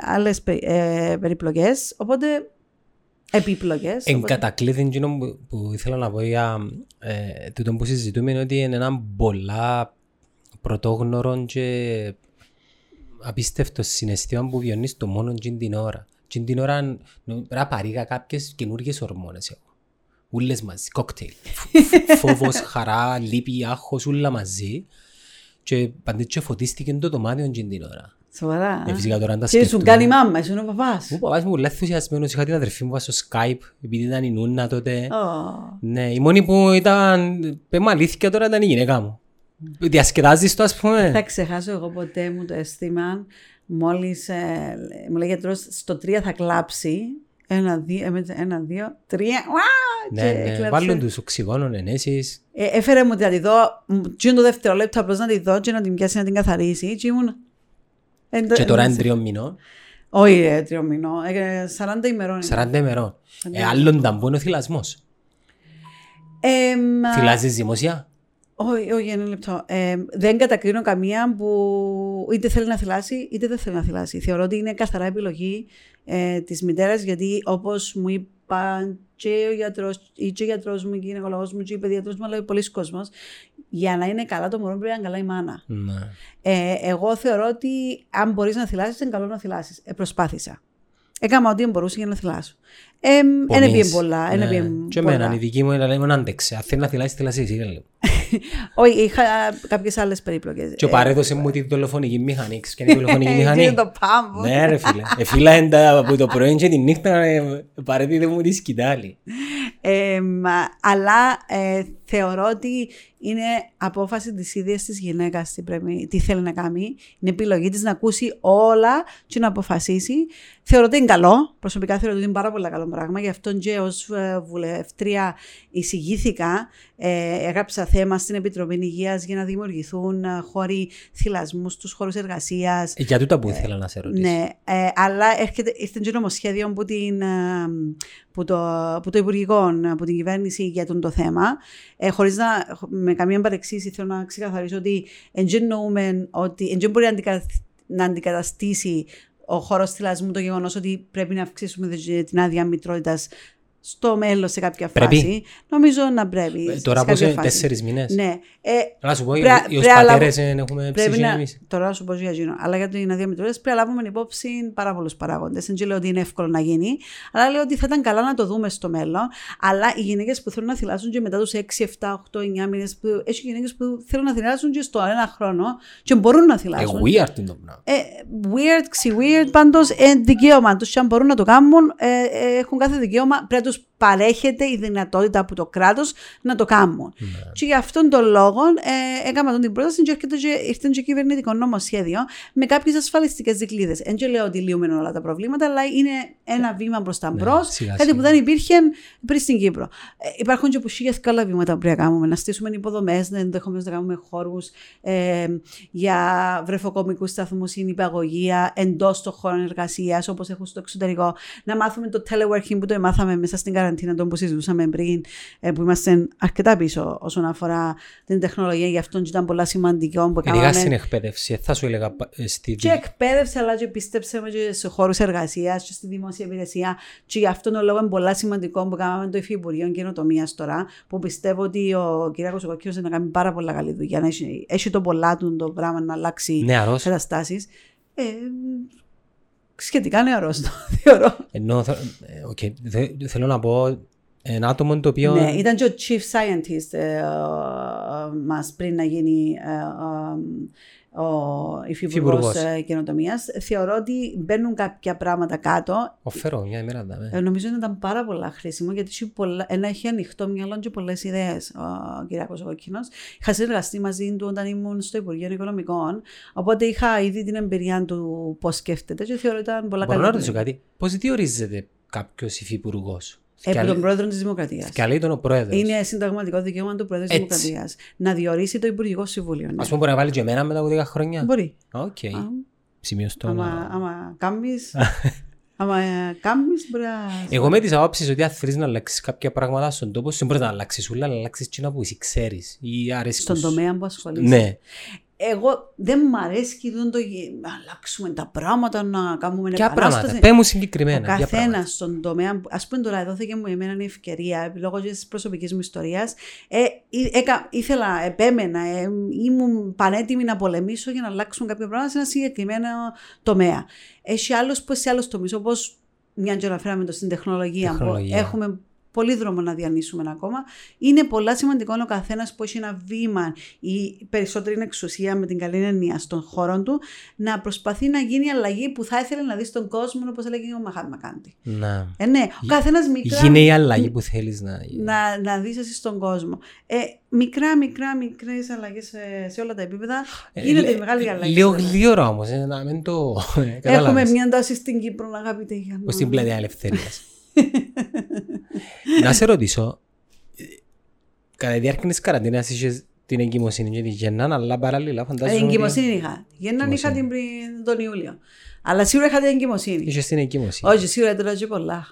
άλλες ε, περιπλοκές. Οπότε. Επίπλοκες. Εν κατακλείδη εκείνο που, που ήθελα να πω για ε, τούτο που συζητούμε είναι ότι είναι ένα πολλά πρωτόγνωρο και απίστευτο συναισθήμα που βιώνεις το μόνο εκείνη την ώρα. Εκείνη την ώρα νο- πρέπει να παρήγα κάποιες καινούργιες ορμόνες εγώ. Ούλες μαζί, κόκτέιλ. Φ- Φόβος, *laughs* χαρά, λύπη, άγχος, ούλα μαζί. Και παντέ και φωτίστηκε το δωμάτιο εκείνη την ώρα. Σοβαρά. Ε, φυσικά τώρα αν τα Και σου σκεφτούμε. κάνει η μάμα, εσύ είναι ο παπάς. Ο παπάς μου πολύ ενθουσιασμένος, είχα την αδερφή μου στο Skype, επειδή ήταν η Νούνα τότε. Ναι, η μόνη που ήταν, πέμε αλήθεια τώρα ήταν η γυναίκα μου. Διασκεδάζεις το ας Θα πούμε. ξεχάσω εγώ ποτέ μου το αίσθημα, μόλις μου λέει γιατρός, στο 3 θα κλάψει. Ένα, δύο, ε, ένα, δύο, τρία. Ναι, ναι. Βάλουν τους οξυγόνων ενέσεις. Ε, έφερε μου να τη δω, τι είναι το δευτερόλεπτο απλώς να τη δω και να την πιάσει να την καθαρίσει. Και, ήμουν... και τώρα είναι τριών μηνών. Όχι, ε, τριών μηνών. 40 ημερών. 40 ημερών. Ε, άλλον ταμπού είναι ο θυλασμός. Ε, Θυλάζεις δημοσία. Όχι, όχι, ένα λεπτό. Ε, δεν κατακρίνω καμία που είτε θέλει να θυλάσει είτε δεν θέλει να θυλάσει. Θεωρώ ότι είναι καθαρά επιλογή ε, της μητέρας, γιατί όπως μου είπα και ο γιατρός, ή και ο γιατρός μου, και ο γυναικολόγος μου, και η παιδιατρός μου, αλλά πολλοί κόσμος, για να είναι καλά το μωρό πρέπει να είναι καλά η μάνα. Ναι. Ε, εγώ θεωρώ ότι αν μπορείς να θυλάσεις, είναι καλό να θυλάσεις. Ε, προσπάθησα. Έκανα ό,τι μπορούσα για να θυλάσω. Ένα πήγε πολλά. Ναι. Και εμένα, η δική μου είναι να άντεξε. Αν θέλει να θυλάσει, θυλάσει εσύ. Όχι, είχα κάποιες άλλες περίπλοκε. Και ο παρέδωσε μου τη δολοφονική μηχανή. Και η δολοφονική *laughs* μηχανή. Είναι το πάμπο. Ναι, ρε φίλε. Εφίλα έντα από το πρωί και τη νύχτα παρέδιδε μου τη σκητάλη. Αλλά ε, θεωρώ ότι είναι απόφαση της ίδιας της γυναίκας τι, τι θέλει να κάνει. Είναι επιλογή της να ακούσει όλα και να αποφασίσει. Θεωρώ ότι είναι καλό. Προσωπικά θεωρώ ότι είναι πάρα πολύ καλό πράγμα. Γι' αυτό και ως ε, βουλευτρία εισηγήθηκα. Ε, έγραψα θέμα στην Επιτροπή Υγείας για να δημιουργηθούν ε, χώροι θυλασμούς στους χώρους εργασίας. Ε, για τούτα που ήθελα να σε ρωτήσω. Ναι, ε, αλλά έρχεται, ήρθε και νομοσχέδιο που, την, που, το, που το Υπουργικό, από την κυβέρνηση για τον το θέμα. Ε, Χωρίς να με καμία παρεξήγηση θέλω να ξεκαθαρίσω ότι δεν ότι μπορεί να αντικαταστήσει ο χώρος θυλασμού το γεγονός ότι πρέπει να αυξήσουμε την άδεια μητρότητας στο μέλλον σε κάποια πρέπει. φάση. Νομίζω να πρέπει. Ε, τώρα πώς είναι τέσσερις μήνες; Ναι. Ε, να σου πω, οι πατέρες έχουμε ψυχή να, Τώρα να σου πω για γίνω. Αλλά για την αδιαμητρότητα πρέπει να λάβουμε υπόψη πάρα πολλούς παράγοντες. Δεν λέω ότι είναι εύκολο να γίνει, αλλά λέω ότι θα ήταν καλά να το δούμε στο μέλλον. Αλλά οι γυναίκες που θέλουν να θυλάσουν και μετά τους 6, 7, 8, 9 μήνες, έχει γυναίκες που θέλουν να θυλάσουν και στο ένα χρόνο και μπορούν να θυλάσουν. Ε, weird είναι το πράγμα. Ε, weird, ξι weird, πάντως ε, δικαίωμα τους. Και αν μπορούν να το κάνουν, ε, ε, έχουν κάθε δικαίωμα. Πρέπει του παρέχεται η δυνατότητα από το κράτος να το κάνουν. Ναι. Και γι' αυτόν τον λόγο ε, έκανα τον την πρόταση και έρχεται και, ήρθε και κυβερνητικό νομοσχέδιο με κάποιες ασφαλιστικές δικλείδες. Δεν λέω ότι λύουμε όλα τα προβλήματα, αλλά είναι ένα βήμα προς τα ναι, μπρος, κάτι που δεν υπήρχε πριν στην Κύπρο. Ε, υπάρχουν και που χίλια καλά βήματα που πρέπει να κάνουμε. Να στήσουμε υποδομές, να ενδεχομένως να κάνουμε χώρου ε, για βρεφοκομικούς σταθμούς ή νηπαγωγία εντός των χώρων εργασίας, όπως έχουν στο εξωτερικό. Να μάθουμε το teleworking που το μάθαμε μέσα στην καραντίνα καραντίνα, τον που συζητούσαμε πριν, ε, που είμαστε αρκετά πίσω όσον αφορά την τεχνολογία. Γι' αυτό ήταν πολλά σημαντικό που κάναμε. στην εκπαίδευση, θα σου έλεγα ε, στη... Και εκπαίδευση, αλλά και πίστεψε και σε χώρους εργασίας και στη δημόσια υπηρεσία. Και γι' αυτόν τον λόγο είναι πολλά σημαντικό που κάναμε το Υφυπουργείο Καινοτομίας τώρα, που πιστεύω ότι ο κ. Κωσοκόκκιο να κάνει πάρα πολλά καλή δουλειά. Να έχει, έχει το πολλά του το πράγμα να αλλάξει καταστάσεις. Ε, σχετικά νεαρό το *laughs* θεωρώ. Ενώ okay, ε, θέλω να πω ένα άτομο το οποίο... Ναι, ήταν και ο chief scientist ε, ε, μας πριν να γίνει ο υφυπουργό ε, καινοτομίας. Θεωρώ ότι μπαίνουν κάποια πράγματα κάτω. Οφέρω μια ημέρα. Ναι. Ε, νομίζω ότι ήταν πάρα πολλά χρήσιμο γιατί έχει, πολλά, ένα, έχει ανοιχτό μυαλό και πολλές ιδέες ο Κυριακός Κόκκινο. Είχα συνεργαστεί μαζί του όταν ήμουν στο Υπουργείο Οικονομικών. Οπότε είχα ήδη την εμπειρία του πώς σκέφτεται και θεωρώ ότι ήταν πολλά καλή. Μπορώ να ρωτήσω κάτι. Πώς διορίζεται κάποιος υφυπουργός; Επί τον πρόεδρο της Δημοκρατίας. Καλεί τον ο πρόεδρος. Είναι συνταγματικό δικαίωμα του πρόεδρου της Δημοκρατίας να διορίσει το Υπουργικό Συμβούλιο. Ναι. Α πούμε, μπορεί να βάλει και εμένα μετά από 10 χρόνια. Μπορεί. OK. Okay. Σημειωστό. Άμα κάνει. Άμα *laughs* κάνεις, μπορεί να. Εγώ με τις απόψει ότι αν θέλεις να αλλάξεις κάποια πράγματα στον τόπο, δεν μπορείς να αλλάξεις όλα, αλλά αλλάξεις τι να που εσύ ξέρεις. Στον τομέα που ασχολείσαι. Ναι εγώ δεν μ' αρέσει και το να αλλάξουμε τα πράγματα, να κάνουμε Ποια πράγματα, πέ μου συγκεκριμένα. Ο καθένας στον τομέα, ας πούμε τώρα δόθηκε μου εμένα η ευκαιρία, λόγω της προσωπικής μου ιστορίας, ε, ήθελα, επέμενα, ε, ήμουν πανέτοιμη να πολεμήσω για να αλλάξουμε κάποια πράγματα σε ένα συγκεκριμένο τομέα. Έχει άλλο που σε άλλο τομείς, όπως μια και αναφέραμε το στην τεχνολογία, τεχνολογία. έχουμε πολύ δρόμο να διανύσουμε ακόμα. Είναι πολλά σημαντικό ο καθένας που έχει ένα βήμα ή περισσότερη εξουσία με την καλή έννοια στον χώρο του να προσπαθεί να γίνει αλλαγή που θα ήθελε να δει στον κόσμο, όπως έλεγε ο Μαχάτ Μακάντη. Να. Ε, ναι, ο καθένας μικρά. Γίνε η αλλαγή που θέλεις να Να, να δεις εσύ στον κόσμο. Ε, μικρά, μικρά, μικρές αλλαγές σε, σε, όλα τα επίπεδα. Ε, γίνεται ε, μεγάλη αλλαγή. Λίγο γλύωρα όμως, ε, να μην το. Έχουμε μια τάση στην Κύπρο, αγαπητέ Γιάννη. Προ την πλατεία ελευθερίας. *laughs* Να σε ρωτήσω, ε, κατά τη διάρκεια της καραντίνας είχες την εγκυμοσύνη και τη γεννάν, αλλά παράλληλα φαντάζομαι Ε, ότι Εγκυμοσύνη είχα. Γεννάν είχα την πριν τον Ιούλιο. Αλλά σίγουρα είχα την εγκυμοσύνη. είχες την εγκυμοσύνη. Όχι, σίγουρα έτρωγα και πολλά.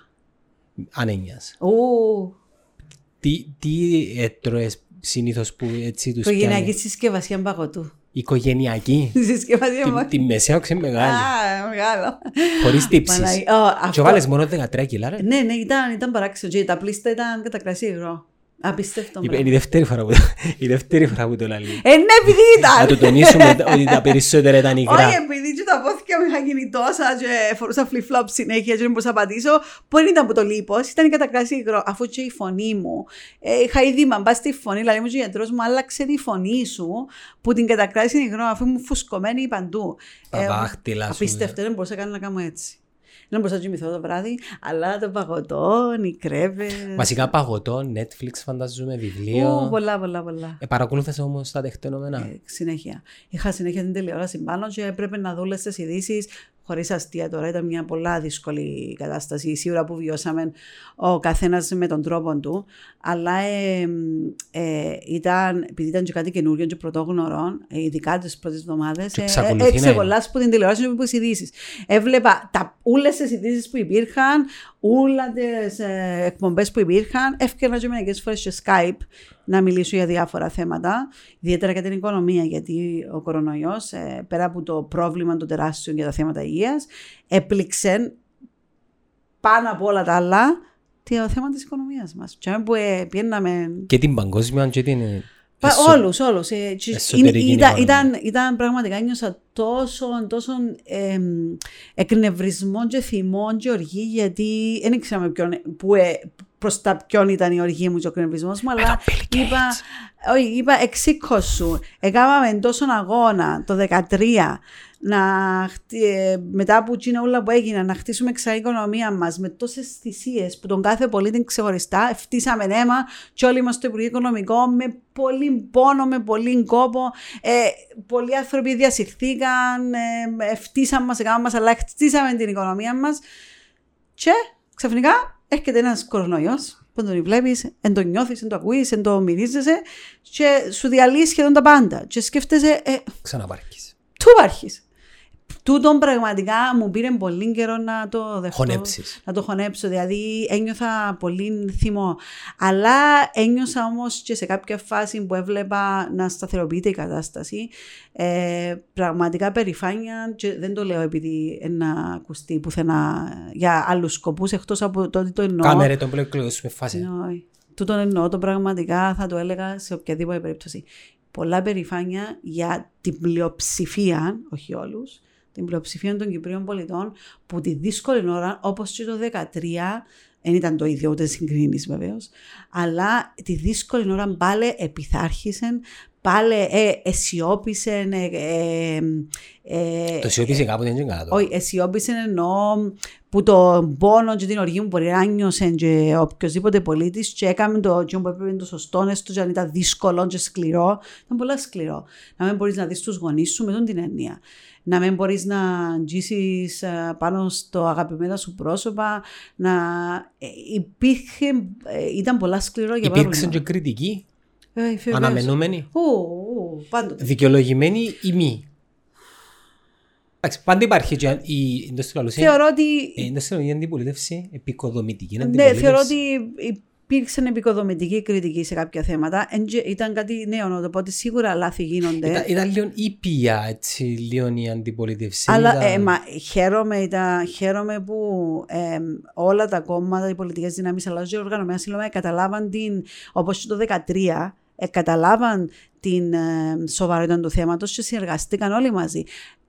Ανένιας. Ου, Τι, τι έτρωες συνήθως που έτσι τους οικογενειακή πιάνει; συσκευασία παγωτού. Οικογενειακή. *laughs* Συσκευασία Την- παγωτού. Τη μεσαία ξε μεγάλη. Α, μεγάλο. Χωρίς *laughs* τύψεις. Παναγί- Ω, Και αυτό- βάλες μόνο 13 κιλά ρε. Ναι, ναι, ήταν, ήταν παράξενο. Και τα πλήστα ήταν κατακρασί υγρό. Απίστευτο. Είναι πράγμα. η δεύτερη φορά που, η δεύτερη φορά που το λέει. Ε, ναι, επειδή Να ήταν. το τονίσουμε *laughs* ότι τα περισσότερα ήταν υγρά. Όχι, επειδή και τα πόθηκα μου είχα κινητό σαν και φορούσα flip-flop συνέχεια και δεν μπορούσα να πατήσω, που δεν ήταν που το λίπος, ήταν η κατακράση υγρό. Αφού και η φωνή μου, ε, είχα ήδη μπας στη φωνή, δηλαδή μου και ο γιατρός μου άλλαξε τη φωνή σου που την κατακράση υγρό, αφού ήμουν φουσκωμένη παντού. Τα δάχτυλα σου. Απίστευτο, δεν μπορούσα καν να κάνω έτσι. Δεν μπορούσα να κοιμηθώ το βράδυ, αλλά το παγωτό, οι κρέβες. Βασικά παγωτό, Netflix φαντάζομαι, Ου, βιβλίο. πολλά, πολλά, πολλά. Ε, παρακολούθες όμως τα τεκτενόμενα; Ε, συνέχεια. Είχα συνέχεια την τηλεόραση πάνω και έπρεπε να δω όλες τις ειδήσεις. Χωρίς αστεία τώρα, ήταν μια πολλά δύσκολη κατάσταση. Σίγουρα που βιώσαμε ο καθένας με τον τρόπο του. Αλλά ε, ε, ήταν, επειδή ήταν και κάτι καινούριο και πρωτόγνωρο, ε, ειδικά τις πρώτες εβδομάδες, Και εξακολουθεί να είναι. εξεγολά που την τηλεόραση και από τι ειδήσεις. Έβλεπα όλες τις ειδήσεις που υπήρχαν, όλα τι ε, εκπομπές που υπήρχαν. Έφτιανα και μερικέ φορές σε Skype να μιλήσω για διάφορα θέματα, ιδιαίτερα για την οικονομία, γιατί ο κορονοϊός, ε, πέρα από το πρόβλημα των τεράστιων για τα θέματα υγείας, έπληξε πάνω από όλα τα άλλα το θέμα της οικονομίας μας. Και που ε, πιέναμε Και την παγκόσμια και την... Πα, εσω- όλους, όλους. Ε, και εσωτερική είναι- ήταν, οικονομία. ήταν, ήταν πραγματικά νιώσα τόσο, τόσο εμ, εκνευρισμό και θυμό και οργή γιατί δεν ήξεραμε ποιον, που, ε, προς τα ποιον ήταν η οργή μου και ο εκνευρισμός μου αλλά είπα, όχι, είπα εξήκωσου. Έκαναμε τόσο αγώνα το 2013 να, χτι- ε, μετά από εκείνα όλα που έγιναν, να χτίσουμε ξανά η οικονομία μας με τόσες θυσίες που τον κάθε πολίτη ξεχωριστά φτύσαμε αίμα και όλοι μα στο Υπουργείο Οικονομικό με πολύ πόνο, με πολύ κόπο. Ε, πολλοί άνθρωποι διασυρθήκαν, ε, φτύσαμε μας, έκαναμε μας, αλλά χτίσαμε την οικονομία μας. Και ξαφνικά έρχεται ένας κορονοϊός που τον βλέπεις, δεν τον νιώθεις, δεν το ακούεις, δεν το μυρίζεσαι και σου διαλύει σχεδόν τα πάντα. Και σκέφτεσαι, ε, Ξαναπάρκεις. Του υπάρχει. Τούτον πραγματικά μου πήρε πολύ καιρό να το δεχτώ. Χωνέψεις. Να το χωνέψω. Δηλαδή ένιωθα πολύ θυμό. Αλλά ένιωσα όμως και σε κάποια φάση που έβλεπα να σταθεροποιείται η κατάσταση. Ε, πραγματικά περηφάνεια και δεν το λέω επειδή να ακουστεί πουθενά για άλλους σκοπούς εκτός από το ότι το εννοώ. Κάμερε τον πλέον με φάση. Όχι. Τούτον εννοώ το πραγματικά θα το έλεγα σε οποιαδήποτε περίπτωση. Πολλά περηφάνεια για την πλειοψηφία, όχι όλους, την πλειοψηφία των Κυπρίων πολιτών που τη δύσκολη ώρα, όπως και το 2013, δεν ήταν το ίδιο ούτε συγκρίνεις βεβαίως, αλλά τη δύσκολη ώρα πάλι επιθάρχησαν, πάλι ε, αισιόπησαν, ε, ε, ε, Το σιωπήσε κάπου δεν είναι καλά το. όχι, αισιόπισε εννοώ που το πόνο και την οργή μου μπορεί να νιώσε και οποιοδήποτε πολίτης και έκαμε το εκείνο που έπρεπε το σωστό, έστω και αν ήταν δύσκολο και σκληρό. Ήταν πολλά σκληρό. Να μην μπορείς να δεις τους γονείς σου με τον την έννοια. Να μην μπορείς να αγγίσει πάνω στο αγαπημένα σου πρόσωπα. Να... Ε, υπήρχε, ε, ήταν πολλά σκληρό για πάρα Υπήρξε πολύ. και κριτική, Ε, βεβαίως. αναμενόμενη, Ου, ου, πάντοτε. δικαιολογημένη ή μη. Εντάξει, πάντα υπάρχει και η εντός του λαλού, Θεωρώ ότι ε, εντός του λαλού, η αντιπολίτευση, επικοδομητική Ναι, αντιπολίτευση. θεωρώ ότι υπήρξε επικοδομητική κριτική σε κάποια θέματα. Εν και Ήταν κάτι νέο, οπότε σίγουρα λάθη γίνονται. Ήταν, ήταν λίγο ήπια, έτσι, λίγο η αντιπολίτευση. Αλλά Ήταν- ε, μα, χαίρομαι, ήταν, χαίρομαι που ε, όλα τα κόμματα, οι πολιτικές δυνάμεις αλλά και οι οργανωμένα σύλλογα καταλάβαν την, όπως και το 2013, ε, καταλάβαν την ε, σοβαρότητα του θέματος και συνεργαστήκαν όλοι μαζί.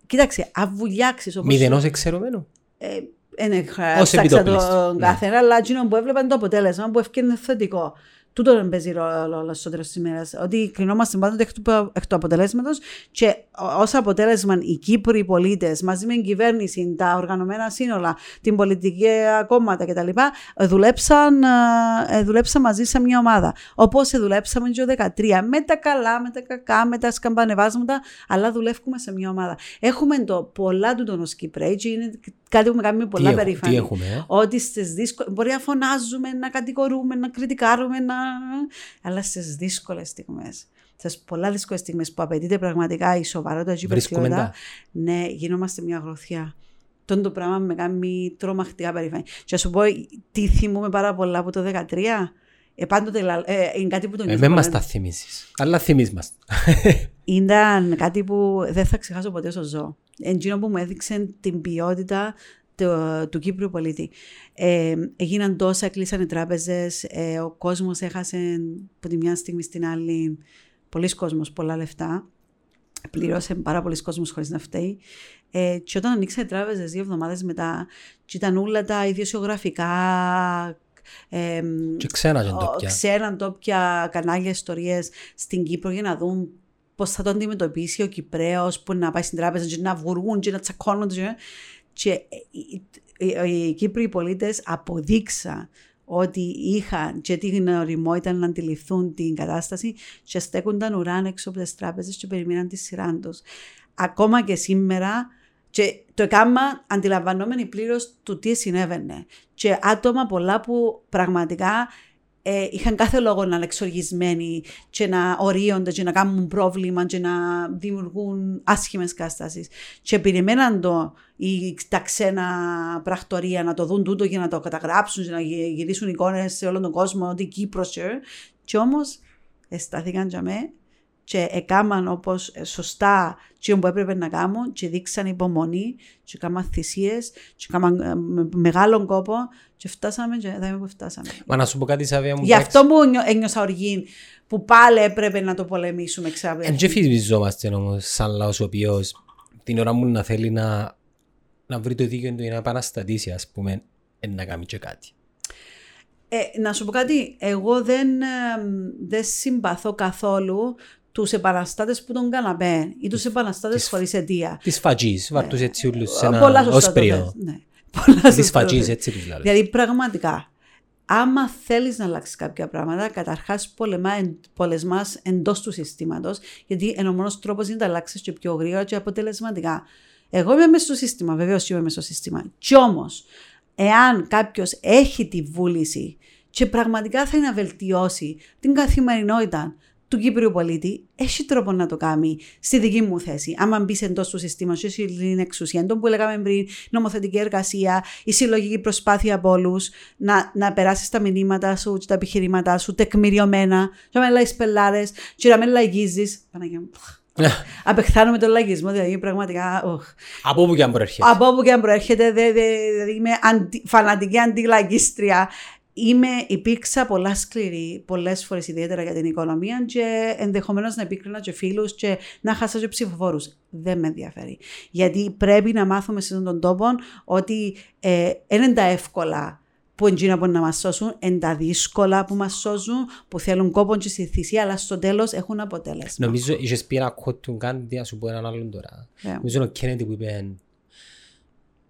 Κοίταξε, αν βουλιάξεις όπως... Μηδενός εξαιρωμένο. ε, δεν Ως ψάξα επιτοπλίστων, τον ναι. καθένα, αλλά εκείνο που έβλεπαν το αποτέλεσμα που ευκαιρνε θετικό. Τούτο δεν παίζει ρόλο στο τέλο της ημέρας. Ότι κρινόμαστε πάντοτε εκ του, εκ του αποτελέσματος και ως αποτέλεσμα οι Κύπροι πολίτες μαζί με την κυβέρνηση, τα οργανωμένα σύνολα, την πολιτική κόμματα κτλ. ε, Δουλέψαν, ε, δουλέψαν μαζί σε μια ομάδα. Όπως δουλέψαμε και το 2013. Με τα καλά, με τα κακά, με τα σκαμπανεβάσματα, αλλά δουλεύουμε σε μια ομάδα. Έχουμε το πολλά του τον ως Κυπρέοι και είναι κάτι που με κάνει πολλά Τι έχουμε, περήφανη. τι έχουμε, ε; Ότι στις δύσκολε. Μπορεί να φωνάζουμε, να κατηγορούμε, να κριτικάρουμε, να... αλλά στις δύσκολες στιγμές. Στις πολλά δύσκολες στιγμές που απαιτείται πραγματικά η σοβαρότητα και η Βρίσκουμε υπερτιότητα, τα. ναι, γινόμαστε μια γροθιά. Τον το πράγμα με κάνει τρομακτικά περήφανη. Και να σου πω, τι θυμούμαι πάρα πολλά από το 2013. Ε, πάντοτε, λα- ε, είναι κάτι που τον Ε, νιώθω με πολλά. μας τα θυμίσεις. Αλλά θυμείς μας. Ήταν κάτι που δεν θα ξεχάσω ποτέ όσο ζω. Εκείνο που μου έδειξε την ποιότητα του, του Κύπρου πολίτη. Ε, έγιναν τόσα, κλείσαν οι τράπεζες, ε, ο κόσμος έχασε από τη μια στιγμή στην άλλη, πολλοί κόσμος, πολλά λεφτά. Πληρώσε πάρα πολλοί κόσμος χωρίς να φταίει. Ε, και όταν ανοίξαν οι τράπεζες δύο εβδομάδες μετά, και ήταν όλα τα ιδιοσιογραφικά, ε, Και ξένα και ο- το πια. ξέραν τόπια κανάλια ιστορίες στην Κύπρο για να δουν πώς θα το αντιμετωπίσει ο Κυπρέος που να πάει στην τράπεζα και να βγουν και να τσακώνονται. Και, και οι, οι, οι Κύπροι πολίτες αποδείξαν ότι είχαν και την γνωριμότητα να αντιληφθούν την κατάσταση και στέκονταν ουράν έξω από τις τράπεζες και περιμέναν τη σειρά τους. Ακόμα και σήμερα και το έκανα αντιλαμβανόμενοι πλήρως του τι συνέβαινε. Και άτομα πολλά που πραγματικά ε, είχαν κάθε λόγο να είναι εξοργισμένοι και να ορίονται και να κάνουν πρόβλημα και να δημιουργούν άσχημες καταστάσεις. Και περιμέναν το οι, τα ξένα πρακτορία να το δουν τούτο και να το καταγράψουν και να γυ- γυρίσουν εικόνες σε όλον τον κόσμο ότι Κύπρος και, και όμως εστάθηκαν για με και έκαναν όπως ε, σωστά τι που έπρεπε να κάνουν και δείξαν υπομονή και έκαναν θυσίες και έκαναν ε, με μεγάλον κόπο και φτάσαμε και εδώ που φτάσαμε. Μα να σου πω κάτι Σαβία μου. Γι' αυτό που νιώ- ένιωσα οργή που πάλι έπρεπε να το πολεμήσουμε ξανά. Εν και φυσιζόμαστε όμως σαν λαός ο οποίος την ώρα μου να θέλει να, να βρει το δίκαιο του για να επαναστατήσει ας πούμε εν να κάνει και κάτι. Ε, να σου πω κάτι, εγώ δεν, ε, δεν συμπαθώ καθόλου τους επαναστάτες που τον καναπέ ή τους επαναστάτες της- χωρίς αιτία. Της φατζής, βάρτους έτσι όλους σε Ε, ένα Πολλά σωστά το όσπριο. θες, Ναι. Πολλά Της σωστά το φατζής θες. έτσι τους λέω. Δηλαδή πραγματικά, άμα θέλεις να αλλάξεις κάποια πράγματα, καταρχάς πολεμά, εν- πολεμάς εντός του συστήματος, γιατί είναι ο μόνος τρόπος είναι να τα αλλάξεις και πιο γρήγορα και αποτελεσματικά. Εγώ είμαι μέσα στο σύστημα, βεβαίως είμαι μέσα στο σύστημα. Κι όμως, εάν κάποιος έχει τη βούληση και πραγματικά θέλει να βελτιώσει την καθημερινότητα του Κύπριου πολίτη, έχει τρόπο να το κάνει στη δική μου θέση. Άμα μπει εντός του συστήματος, έχει την εξουσία, τον που λέγαμε πριν, νομοθετική εργασία, η συλλογική προσπάθεια από όλους, να, να περάσεις τα μηνύματα σου και τα επιχειρήματά σου τεκμηριωμένα, και να μην λέει πελάρες, και να μην λαγίζει. Παναγία μου. Απεχθάνομαι τον λαγισμό, δηλαδή πραγματικά. οχ. Από όπου και αν προέρχεται. Από όπου και αν προέρχεται, δε, δε, δηλαδή είμαι αντι, φανατική αντιλαγίστρια. Είμαι, υπήρξα πολλά σκληρή, πολλές φορές ιδιαίτερα για την οικονομία και ενδεχομένως να επίκρινα και φίλους και να χάσα και ψηφοφόρους. Δεν με ενδιαφέρει. Γιατί πρέπει να μάθουμε σε αυτόν τον τόπο ότι ε, δεν είναι τα εύκολα που εντζήνα μπορεί να μας σώσουν, είναι τα δύσκολα που μας σώζουν, που θέλουν κόπο και στη θυσία, αλλά στο τέλος έχουν αποτέλεσμα. Νομίζω είχες πει ένα quote του Γκάντι, να σου πω έναν άλλον τώρα. Yeah. Νομίζω είναι ο Κέννετι που είπε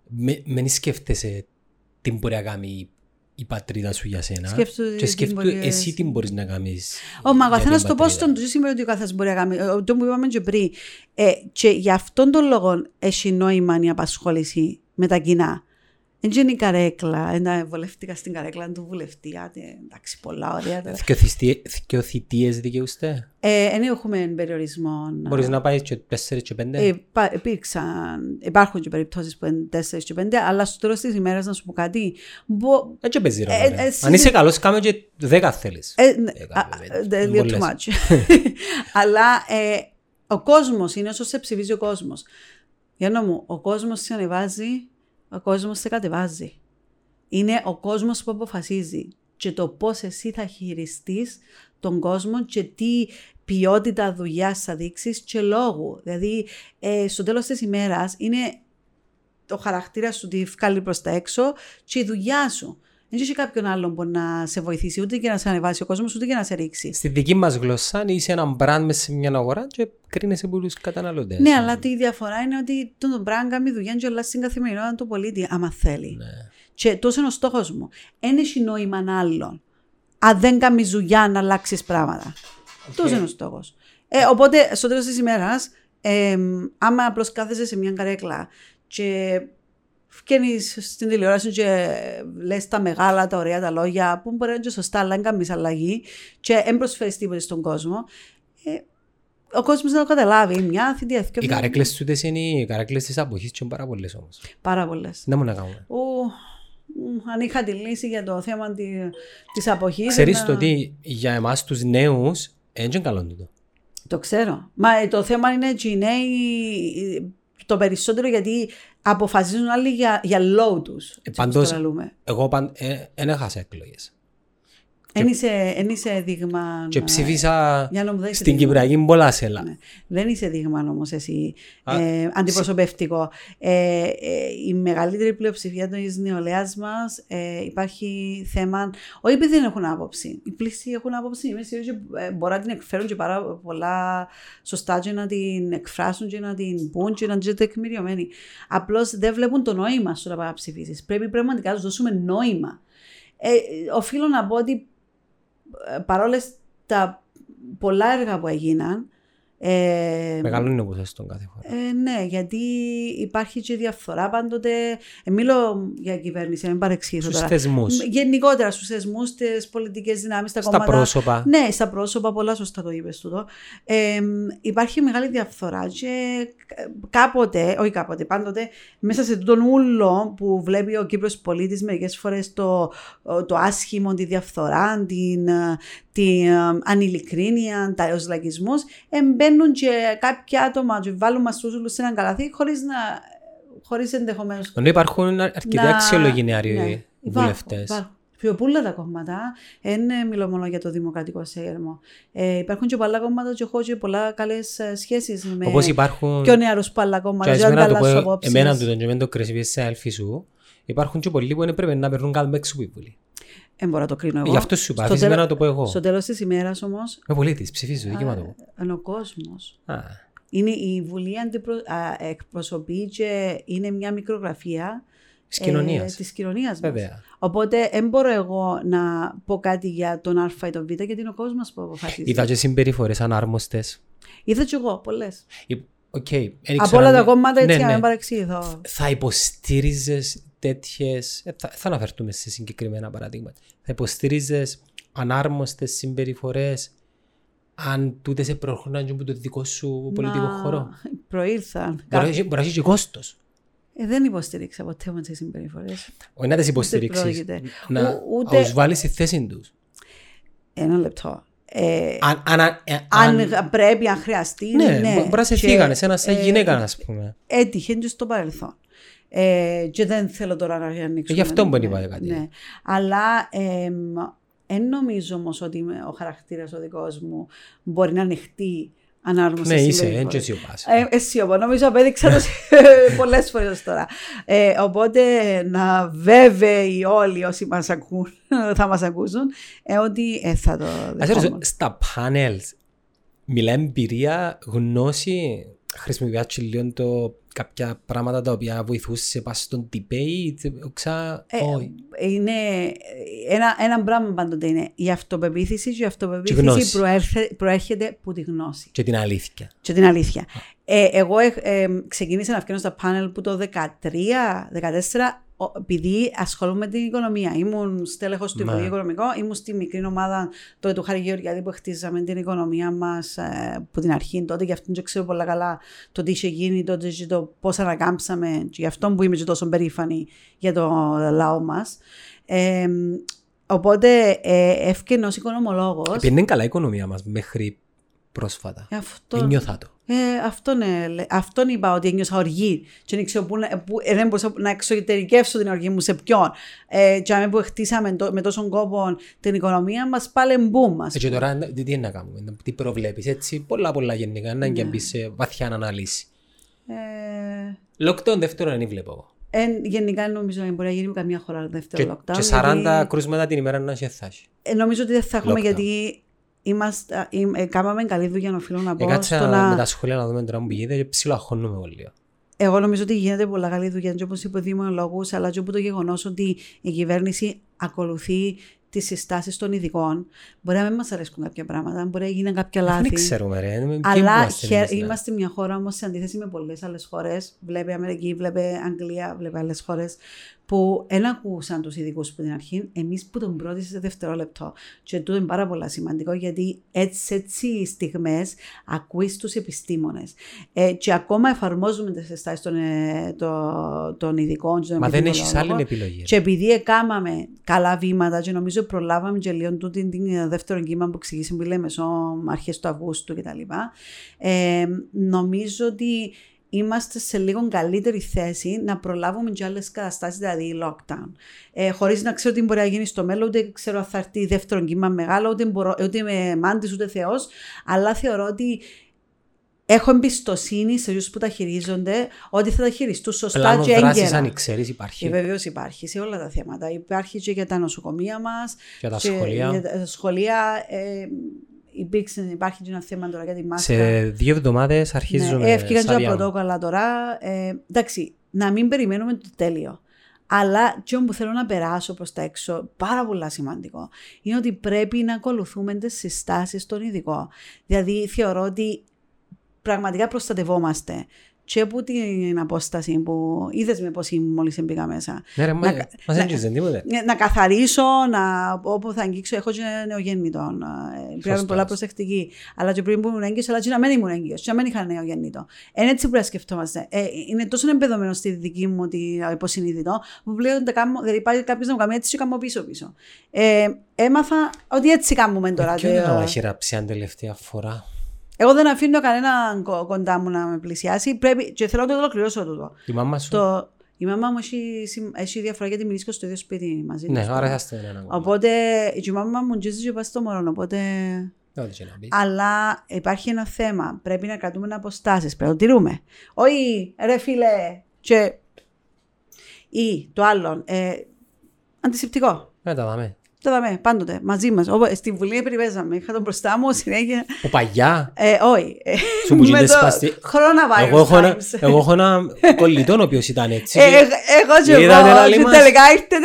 «Με- Μην σκέφτεσαι τι μπορεί να κάνει η πατρίδα σου για σένα Σκέφτομαι και τι σκέφτου μπορεί- εσύ τι μπορείς να κάνεις Ω, μα ο για καθένας την το πώ πατρίδα. τον του σημαίνει ότι ο καθένας μπορεί να κάνει. ε, Το που είπαμε και πριν. Ε, και γι' αυτόν τον λόγο έχει νόημα η απασχόληση με τα κοινά. Δεν είναι η καρέκλα. Ένα βολευτήκα στην καρέκλα του βουλευτή. Άντε, εντάξει, πολλά ωραία. τώρα. Δυο θυστίε- δυο θητείες δικαιούστε; Ε, δεν έχουμε περιορισμό. Μπορείς να πάεις και τέσσερις και πέντε; Ε, υπά- υπήρξαν, υπάρχουν και περιπτώσεις που είναι 4 και 5, αλλά στο τέλος της ημέρας, να σου πω κάτι. Μπο, Έτσι παίζει ρε ε, μωρέ. εσύ- Αν είσαι καλός κάμε και δέκα θέλεις. Ε, ναι, Ε, α, βέβαια, α, είναι λίγο too πολλές. much. *laughs* Αλλά ε, ο κόσμος είναι όσο σε ψηφίζει ο κόσμος. Για μου, ο κόσμος σε ανεβάζει, ο κόσμος σε κατεβάζει. Είναι ο κόσμος που αποφασίζει και το πώς εσύ θα χειριστείς τον κόσμο και τι ποιότητα δουλειάς θα δείξεις και λόγου. Δηλαδή, ε, στο τέλος της ημέρας είναι το χαρακτήρα σου τι βγάλει προς τα έξω και η δουλειά σου. Δεν έχει κάποιον άλλον που να σε βοηθήσει, ούτε και να σε ανεβάσει ο κόσμος, ούτε και να σε ρίξει. Στη δική μας γλώσσα είσαι ένα brand μέσα σε μια αγορά και κρίνεσαι πολλούς καταναλωτές. Ναι, αλλά τη διαφορά είναι ότι τον πράγμα κάνει δουλειά και όλα στην καθημερινότητα του πολίτη, άμα θέλει. Ναι. Και τόσο είναι ο στόχος μου. Δεν έχει νόημα άλλον. Αν δεν κάνει δουλειά να αλλάξεις πράγματα. Τόσο είναι ο στόχος. Ε, οπότε, στο τέλος της ημέρας, ε, άμα απλώς κάθεσαι σε μια καρέκλα και Φκένεις στην τηλεόραση και λες τα μεγάλα, τα ωραία τα λόγια που μπορεί να είναι και σωστά, αλλά δεν κάνεις αλλαγή και δεν προσφέρεις τίποτα στον κόσμο. Ε, ο κόσμος να το καταλάβει. Μια θητεία, Οι καρέκλες του είναι οι καρέκλες της αποχής και είναι πάρα πολλές όμως. Πάρα πολλές. Δεν μου να κάνουμε. Ου, μ, αν είχα τη λύση για το θέμα τη, της αποχής... Ξέρεις να- το ότι για εμάς τους νέους δεν είναι καλό τούτο. Το ξέρω. Μα ε, το θέμα είναι ότι οι νέοι ε, το περισσότερο γιατί αποφασίζουν άλλοι για, για λόγου τους. έτσι όπως πάντως- το λαλούμε. Εγώ παν- ε, δεν έχασα εκλογές. Εν είσαι, εν είσαι δείγμα... Και ε, ψήφισα για να μου δώσεις στην δείγμα. Κυπριακή πολλά σέλα. Ναι. Δεν είσαι δείγμα όμως εσύ Α, ε, αντιπροσωπευτικό. Ε, ε, η μεγαλύτερη πλειοψηφία τη νεολαίας μας ε, υπάρχει θέμα. Όχι επειδή δεν έχουν άποψη. Οι πλήστοι έχουν άποψη. Είμαι σίγουρη ότι ε, μπορεί να την εκφέρουν και πάρα πολλά σωστά και να την εκφράσουν και να την πούν και να είναι τεκμηριωμένοι. Απλώς δεν βλέπουν το νόημα στο να πάει να ψηφίσει. Πρέπει πραγματικά να τους δώσουμε νόημα. Ε, οφείλω να πω ότι ε, παρόλες τα πολλά έργα που έγιναν, ε, Μεγαλώνει ο ποσοστό κάθε φορά. ε, ναι, γιατί υπάρχει και διαφθορά πάντοτε. Ε, μιλώ για κυβέρνηση, να μην παρεξηγήσω Στους τώρα. θεσμούς, Γενικότερα στους θεσμούς, στις πολιτικές δυνάμεις, στα στα κόμματα. πρόσωπα. Ναι, στα πρόσωπα, πολλά σωστά το είπες τούτο. Ε, υπάρχει μεγάλη διαφθορά και κάποτε, όχι κάποτε, πάντοτε, μέσα σε τον ούλο που βλέπει ο Κύπρος πολίτης μερικές φορές το, το άσχημο, τη διαφθορά, την, την ανηλικρίνεια, τα εωσλακισμούς, ε, μπαίνουν και κάποια άτομα και βάλουν μας τους ούλους σε έναν καλαθί χωρίς να χωρίς ενδεχομένως Ενώ υπάρχουν αρκετοί να- αξιολογοί ναι, νεαροί υπάρχουν, βουλευτές. υπάρχουν. Πιο πολλά τα κόμματα. Δεν ε, μιλώ μόνο για το δημοκρατικό σέρμο. Ε, υπάρχουν και πολλά κόμματα και έχω και πολλά καλέ σχέσει με Όπως υπάρχουν πιο νεαρού που άλλα και κόμματα. ας Δεν εμένα το ανταλλάσσω πω απόψεις. εμένα του τον και με το κρεσιβίες σε αλφή σου υπάρχουν και πολλοί που δεν πρέπει να περνούν καν έξω από τη Βουλή. Δεν μπορώ να το κρίνω εγώ. Γι' αυτό σου είπα, Στο αφήσεις τέλο- εμένα να το πω εγώ. Στο τέλος της ημέρας όμω, Με πολίτης, ψηφίζω, δικαίωμα το πω. είναι ο κόσμος. Α, Είναι η Βουλή αντιπρο... α, εκπροσωπεί και είναι μια μικρογραφία Της κοινωνίας. της κοινωνίας μας. Βέβαια. Οπότε δεν μπορώ εγώ να πω κάτι για τον Α ή τον Β γιατί είναι ο κόσμος που αποφασίζει. Είδα και συμπεριφορές ανάρμοστες. Είδα κι εγώ πολλές. Υ- Οκ, δεν Από ήξερα όλα τα αν- κόμματα έτσι Ναι, για να ναι. μην παρεξηγηθώ. Θα υποστήριζες τέτοιες... ε, Θα, θα αναφερθούμε σε συγκεκριμένα παραδείγματα. Θα υποστήριζες ανάρμοστες συμπεριφορές αν τούτες σε προχρονάνε και από το δικό σου πολιτικό Να- χώρο. Προήλθαν. Μπορεί να έχει- μπορεί να έχει και κόστος. Ε, δεν υποστήριξα ποτέ με τις συμπεριφορές. Όχι να τις υποστηρίξεις. πρόκειται. Να Ο- ούτε- να τους βάλεις στη θέση τους. Ένα λεπτό. Ε, Αν, αν, ε, αν, αν- πρέπει, αν χρειαστεί. ναι, Ναι, μπο- μπορεί να σε Και, φύγανε, σαν σαν ε, γυναίκα, ας πούμε. Έτυχε και στο παρελθόν. Ε, και δεν θέλω τώρα να ανοίξω. Ε, γι' αυτό ναι, μπορεί να είπατε κάτι. Ναι. Αλλά δεν νομίζω όμως ότι με- ο χαρακτήρας ο δικός μου μπορεί να ανοιχτεί ανάρμοστε Ναι, είσαι, συμπεριφορές. έτσι εσύ ο πας. Ε, εσύ όμως, νομίζω απέδειξα το *laughs* πολλές φορές τώρα. Ε, οπότε να βέβαιοι όλοι όσοι μας ακούν, *laughs* θα μας ακούσουν, ε, ότι ε, θα το Ας ρωτήσω, δεχόμαστε. στα panels μιλά εμπειρία, γνώση, χρησιμοποιάς και λίγο το κάποια πράγματα τα οποία βοηθούσε πας στον debate, ξα... Ε, όχι. είναι ένα, ένα πράγμα πάντοτε είναι η αυτοπεποίθηση και η αυτοπεποίθηση γνώση. προέρθε- προέρχεται από τη γνώση Και την αλήθεια. και την αλήθεια. Ε, εγώ ε, ε, ξεκίνησα να βγαίνω στα πάνελ που το 2013-2014 επειδή ασχολούμαι με την οικονομία. Ήμουν στέλεχος του Ναι. Υπουργείου Οικονομικών, ήμουν στη μικρή ομάδα τότε του Χάρη Γεωργιάδη που χτίζαμε την οικονομία μας από την αρχή τότε. Γι' αυτό και ξέρω πολλά καλά το τι είχε γίνει τότε και το πώς ανακάμψαμε. Και γι' αυτό που είμαι και τόσο περήφανη για το λαό μας. Ε, οπότε ε, έφυγε ως οικονομολόγος. Πήγαινε καλά η οικονομία μας μέχρι πρόσφατα. Αυτό, Ένιωθα το. ε, αυτόν, ε, λέ- αυτόν είπα ότι ένιωσα οργή και δεν ξέρω πού, να- πού- ε, δεν μπορούσα να εξωτερικεύσω την οργή μου σε ποιον. Ε, και αμέσως που χτίσαμε το- με τόσον κόπο την οικονομία μας πάλι μπούμ μας. Ε, Και τώρα τι τι είναι να κάνουμε, τι προβλέπεις, έτσι, πολλά πολλά γενικά, να και μπεις σε βαθιά ανάλυση. Ε, Lockdown δεύτερο δεν βλέπω εγώ. εν, γενικά νομίζω ότι μπορεί να γίνει με καμία χώρα δεύτερο Και, lockdown. και 40 γιατί- κρούσματα την ημέρα να έχει θα έχει. ε, νομίζω ότι δεν θα έχουμε Lockdown. γιατί είμαστε, ε, ε, κάναμε καλή δουλειά, οφείλω να πω. Έκατσα στο με να... τα σχόλια να δούμε τώρα που πηγαίνετε και ψιλοαχώνουμε όλοι. Εγώ νομίζω ότι γίνεται πολλά καλή δουλειά και όπως είπε ο Δήμονολόγος, αλλά και από το γεγονός ότι η κυβέρνηση ακολουθεί τις συστάσεις των ειδικών. Μπορεί να μην μας αρέσουν κάποια πράγματα, μπορεί να γίνουν κάποια λάθη. Δεν ξέρουμε, ρε. Ποιοι Αλλά είμαστε χε- εμείς, ναι. είμαστε μια χώρα όμως σε αντίθεση με πολλές άλλες χώρες. Βλέπει Αμερική, βλέπει Αγγλία, βλέπει άλλες χώρες που δεν ακούσαν τους ειδικούς που την αρχή. Εμείς που τον πρώτη σε δευτερόλεπτο. Και τούτο είναι πάρα πολύ σημαντικό γιατί έτσι, έτσι στιγμές ακούεις τους επιστήμονες. Ε, και ακόμα εφαρμόζουμε τις συστάσεις των, ε, των, των ειδικών. και των Μα δεν έχεις επιδημιολόγων. άλλη επιλογή. Και επειδή έκαναμε καλά βήματα και νομίζω προλάβαμε και λίγο τούτη την ε, δεύτερο κύμα που εξηγήσαμε που λέμε μεσό αρχές του Αυγούστου κτλ. Ε, νομίζω ότι είμαστε σε λίγο καλύτερη θέση να προλάβουμε και άλλες καταστάσεις, δηλαδή lockdown. Ε, χωρίς να ξέρω τι μπορεί να γίνει στο μέλλον, ούτε ξέρω αν θα έρθει δεύτερο κύμα μεγάλο, ούτε, μπορώ, ούτε είμαι μάντης ούτε θεός, αλλά θεωρώ ότι έχω εμπιστοσύνη σε όσους που τα χειρίζονται, ότι θα τα χειριστούν σωστά Πλάνο και δράσης, έγκαιρα. αν ξέρεις, υπάρχει. Ε, Βεβαίως υπάρχει σε όλα τα θέματα. Υπάρχει και για τα νοσοκομεία μας. Για τα σχολεία. Για τα σχολεία ε, υπήρξε, υπάρχει και ένα θέμα τώρα για τη μάσκα. Σε δύο εβδομάδες αρχίζουμε ναι, έφυγαν και τα σταδιακά. πρωτόκολλα τώρα. Ε, εντάξει, να μην περιμένουμε το τέλειο. Αλλά και που θέλω να περάσω προς τα έξω, πάρα πολύ σημαντικό, είναι ότι πρέπει να ακολουθούμε τις συστάσεις των ειδικών. Δηλαδή θεωρώ ότι πραγματικά προστατευόμαστε και από την απόσταση που είδες με πώς ήμουν μόλις μπήκα μέσα. Ναι ρε, μα- Να- μας να- έγγιζε τίποτε. Ε, να καθαρίσω, να, όπου θα αγγίξω, έχω και νεογέννητο. Ε, Πρέπει να είμαι πολλά προσεκτική. Αλλά και πριν που ήμουν έγκυος, αλλά και να μην ήμουν έγκυος, και να μην είχα νεογέννητο. Είναι έτσι που πρέπει να σκεφτόμαστε. Ε, είναι τόσο εμπεδομένο στη δική μου ότι ε, υποσυνείδητο, που πλέον τα κάνω, δηλαδή πάει κάποιος να μου κάνει έτσι και κάνω πίσω-πίσω. Ε, έμαθα ότι έτσι κάνουμε τώρα. Ποιο είναι το- να χειραψεί αν τελευταία φορά; Εγώ δεν αφήνω κανέναν κο- κοντά μου να με πλησιάσει. Πρέπει, και θέλω να το ολοκληρώσω τούτο. Η μάμα σου. Το, η μάμα μου έχει, συμ- έχει διαφορά γιατί μιλήσω στο ίδιο σπίτι μαζί Ναι, της. άρα θα είστε έναν ακόμα. Οπότε η μάμα μου τζίζει και πάει στο μωρό, οπότε... Δεν θα να πεις. Αλλά υπάρχει ένα θέμα. Πρέπει να κρατούμε αποστάσεις. Πρέπει να το τηρούμε. Όχι, ρε φίλε, και... Ή το άλλο, ε, αντισηπτικό. Ναι, τα δάμε. Το δαμε, πάντοτε, μαζί μας. Όπου, Στη Βουλή περιπέζαμε. Είχα τον μπροστά μου συνέχεια. Ο παγιά. Ε, όχι. Ε, Σου που με γίνεται το σπαστή. coronavirus Εγώ έχω ένα- times. εγώ έχω ένα κολλητό ο οποίος ήταν έτσι. Ε, και- ε, Εγώ και Είδατε, εγώ. λαλή Και μας. τελικά ήρθετε...